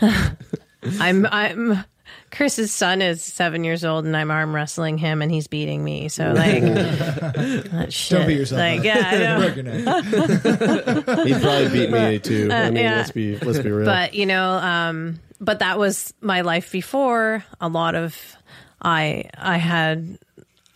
i'm i'm Chris's son is seven years old, and I'm arm wrestling him, and he's beating me. So like, that shit. beat yourself Like, up. yeah, I know. Break your neck. He'd probably beat me too. I Uh, mean, yeah. let's be let's be real. But you know, um, but that was my life before. A lot of I I had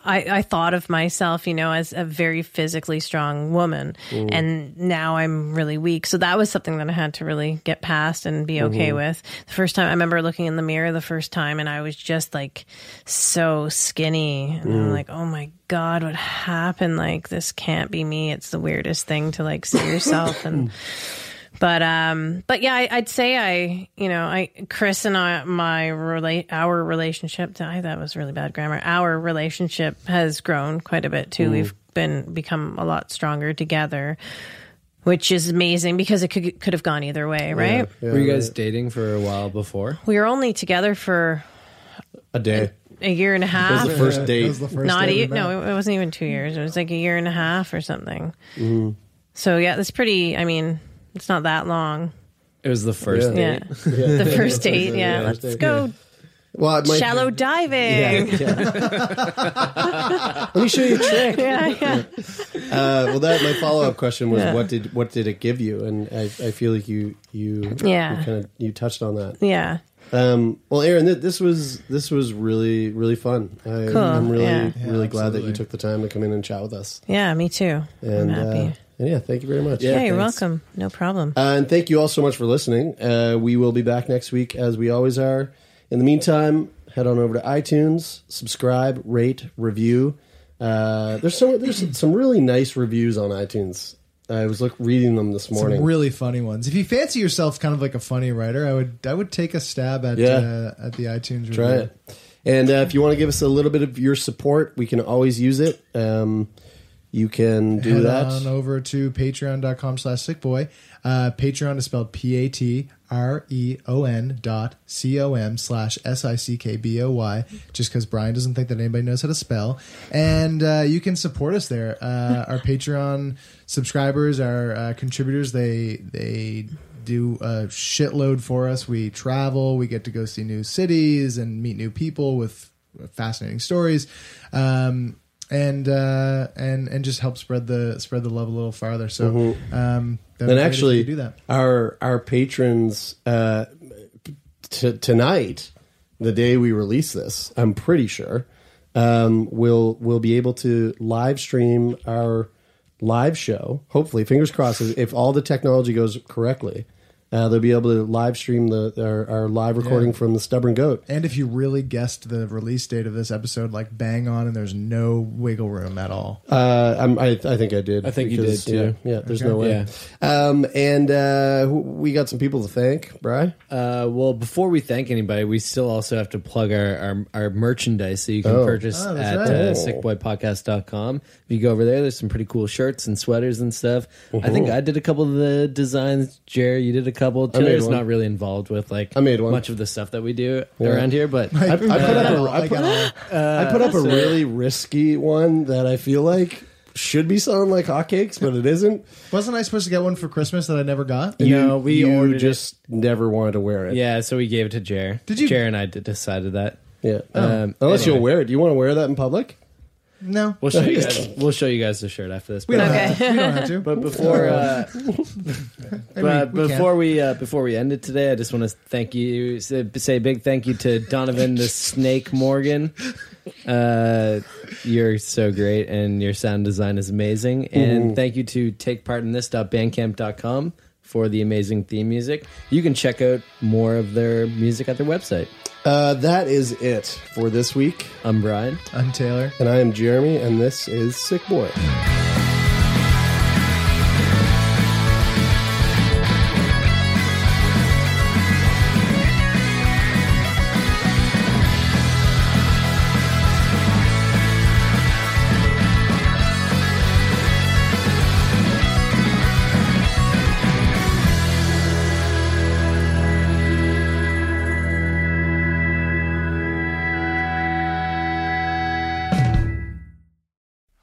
I, I thought of myself, you know, as a very physically strong woman, Mm. and now I'm really weak. So that was something that I had to really get past and be okay Mhm. with. The first time I remember looking in the mirror the first time, and I was just like so skinny, and I'm Mm. like, oh my god, what happened? Like this can't be me. It's the weirdest thing to like see yourself and. But um, but yeah, I, I'd say I, you know, I Chris and I, my relate our relationship. I that was really bad grammar. Our relationship has grown quite a bit too. Mm. We've been become a lot stronger together, which is amazing because it could could have gone either way, right? Were you guys dating for a while before? We were only together for a day. a year and a half. That was the first date. That was the first Not day we e- no, it wasn't even two years. It was like a year and a half or something. Mhm. So yeah, that's pretty. I mean, it's not that long. It was the first Yeah. date. Yeah. The first date, yeah. Let's go Well, it might- shallow diving. Let me show you a trick. yeah, yeah. Uh, well, that my follow up question was Yeah. what did what did it give you? And I, I feel like you you Yeah. you kind of you touched on that. Yeah. Um, well, Erin, th- this was this was really really fun. I, Cool, I'm really yeah. really glad that you took the time to come in and chat with us. Yeah, me too. And, I'm happy. Uh, and yeah, thank you very much. Yeah, you're welcome. No problem. Uh, and thank you all so much for listening. Uh, we will be back next week as we always are. In the meantime, head on over to iTunes, subscribe, rate, review. Uh, there's some there's some really nice reviews on iTunes. I was look reading them this morning. Some really funny ones. If you fancy yourself kind of like a funny writer, I would I would take a stab at Yeah. uh, at the iTunes. Try review. it. And uh, if you want to give us a little bit of your support, we can always use it. Um, you can do Head that. on over to patreon.com slash sickboy. Uh, Patreon is spelled P-A-T-R-E-O-N dot C-O-M slash S-I-C-K-B-O-Y just because Brian doesn't think that anybody knows how to spell. And uh, you can support us there. Uh, our Patreon subscribers, our uh, contributors, they they do a shitload for us. We travel, we get to go see new cities and meet new people with fascinating stories. Um, and uh, and and just help spread the spread the love a little farther. So, Mhm. um, and be great if actually, do that. our our patrons uh, t- tonight, the day we release this, I'm pretty sure, um, we'll we'll be able to live stream our live show. Hopefully, fingers crossed. If all the technology goes correctly, uh, they'll be able to live stream the our, our live recording Yeah. from the Stubborn Goat. And if you really guessed the release date of this episode, like bang on, and there's no wiggle room at all. Uh, I'm, I, I think I did. I think you did, too. Yeah, yeah there's Okay. no way. Um, and uh, we got some people to thank, Bry. Uh, well, before we thank anybody, we still also have to plug our, our, our merchandise so you can Oh. purchase Oh, at that's right. uh, sickboypodcast.com. If you go over there, there's some pretty cool shirts and sweaters and stuff. I think Mhm. I did a couple of the designs. Jerry, you did a couple. I made Taylor's one. not really involved with like I made one. much of the stuff that we do Yeah. around here, but I, I put up a, I I put, I put up a so- really risky one that I feel like should be selling like hotcakes, but it isn't. Wasn't I supposed to get one for Christmas that I never got? You, No, we you ordered it. just never wanted to wear it. yeah, so we gave it to Jer. Did you- Jerry and I decided that. yeah. Um, Unless anyway. you'll wear it. Do you want to wear that in public? No, We'll show you guys. We'll show you guys the shirt after this. we don't, Okay. have, we don't have to. but before, uh, but we can. before we uh, before we end it today, I just want to thank you. Say, say a big thank you to Donovan the Snake Morgan. Uh, you're so great, and your sound design is amazing. And thank you to take part in this.bandcamp.com for the amazing theme music. You can check out more of their music at their website. Uh, that is it for this week. I'm Brian. I'm Taylor. And I am Jeremy, and this is Sick Boy.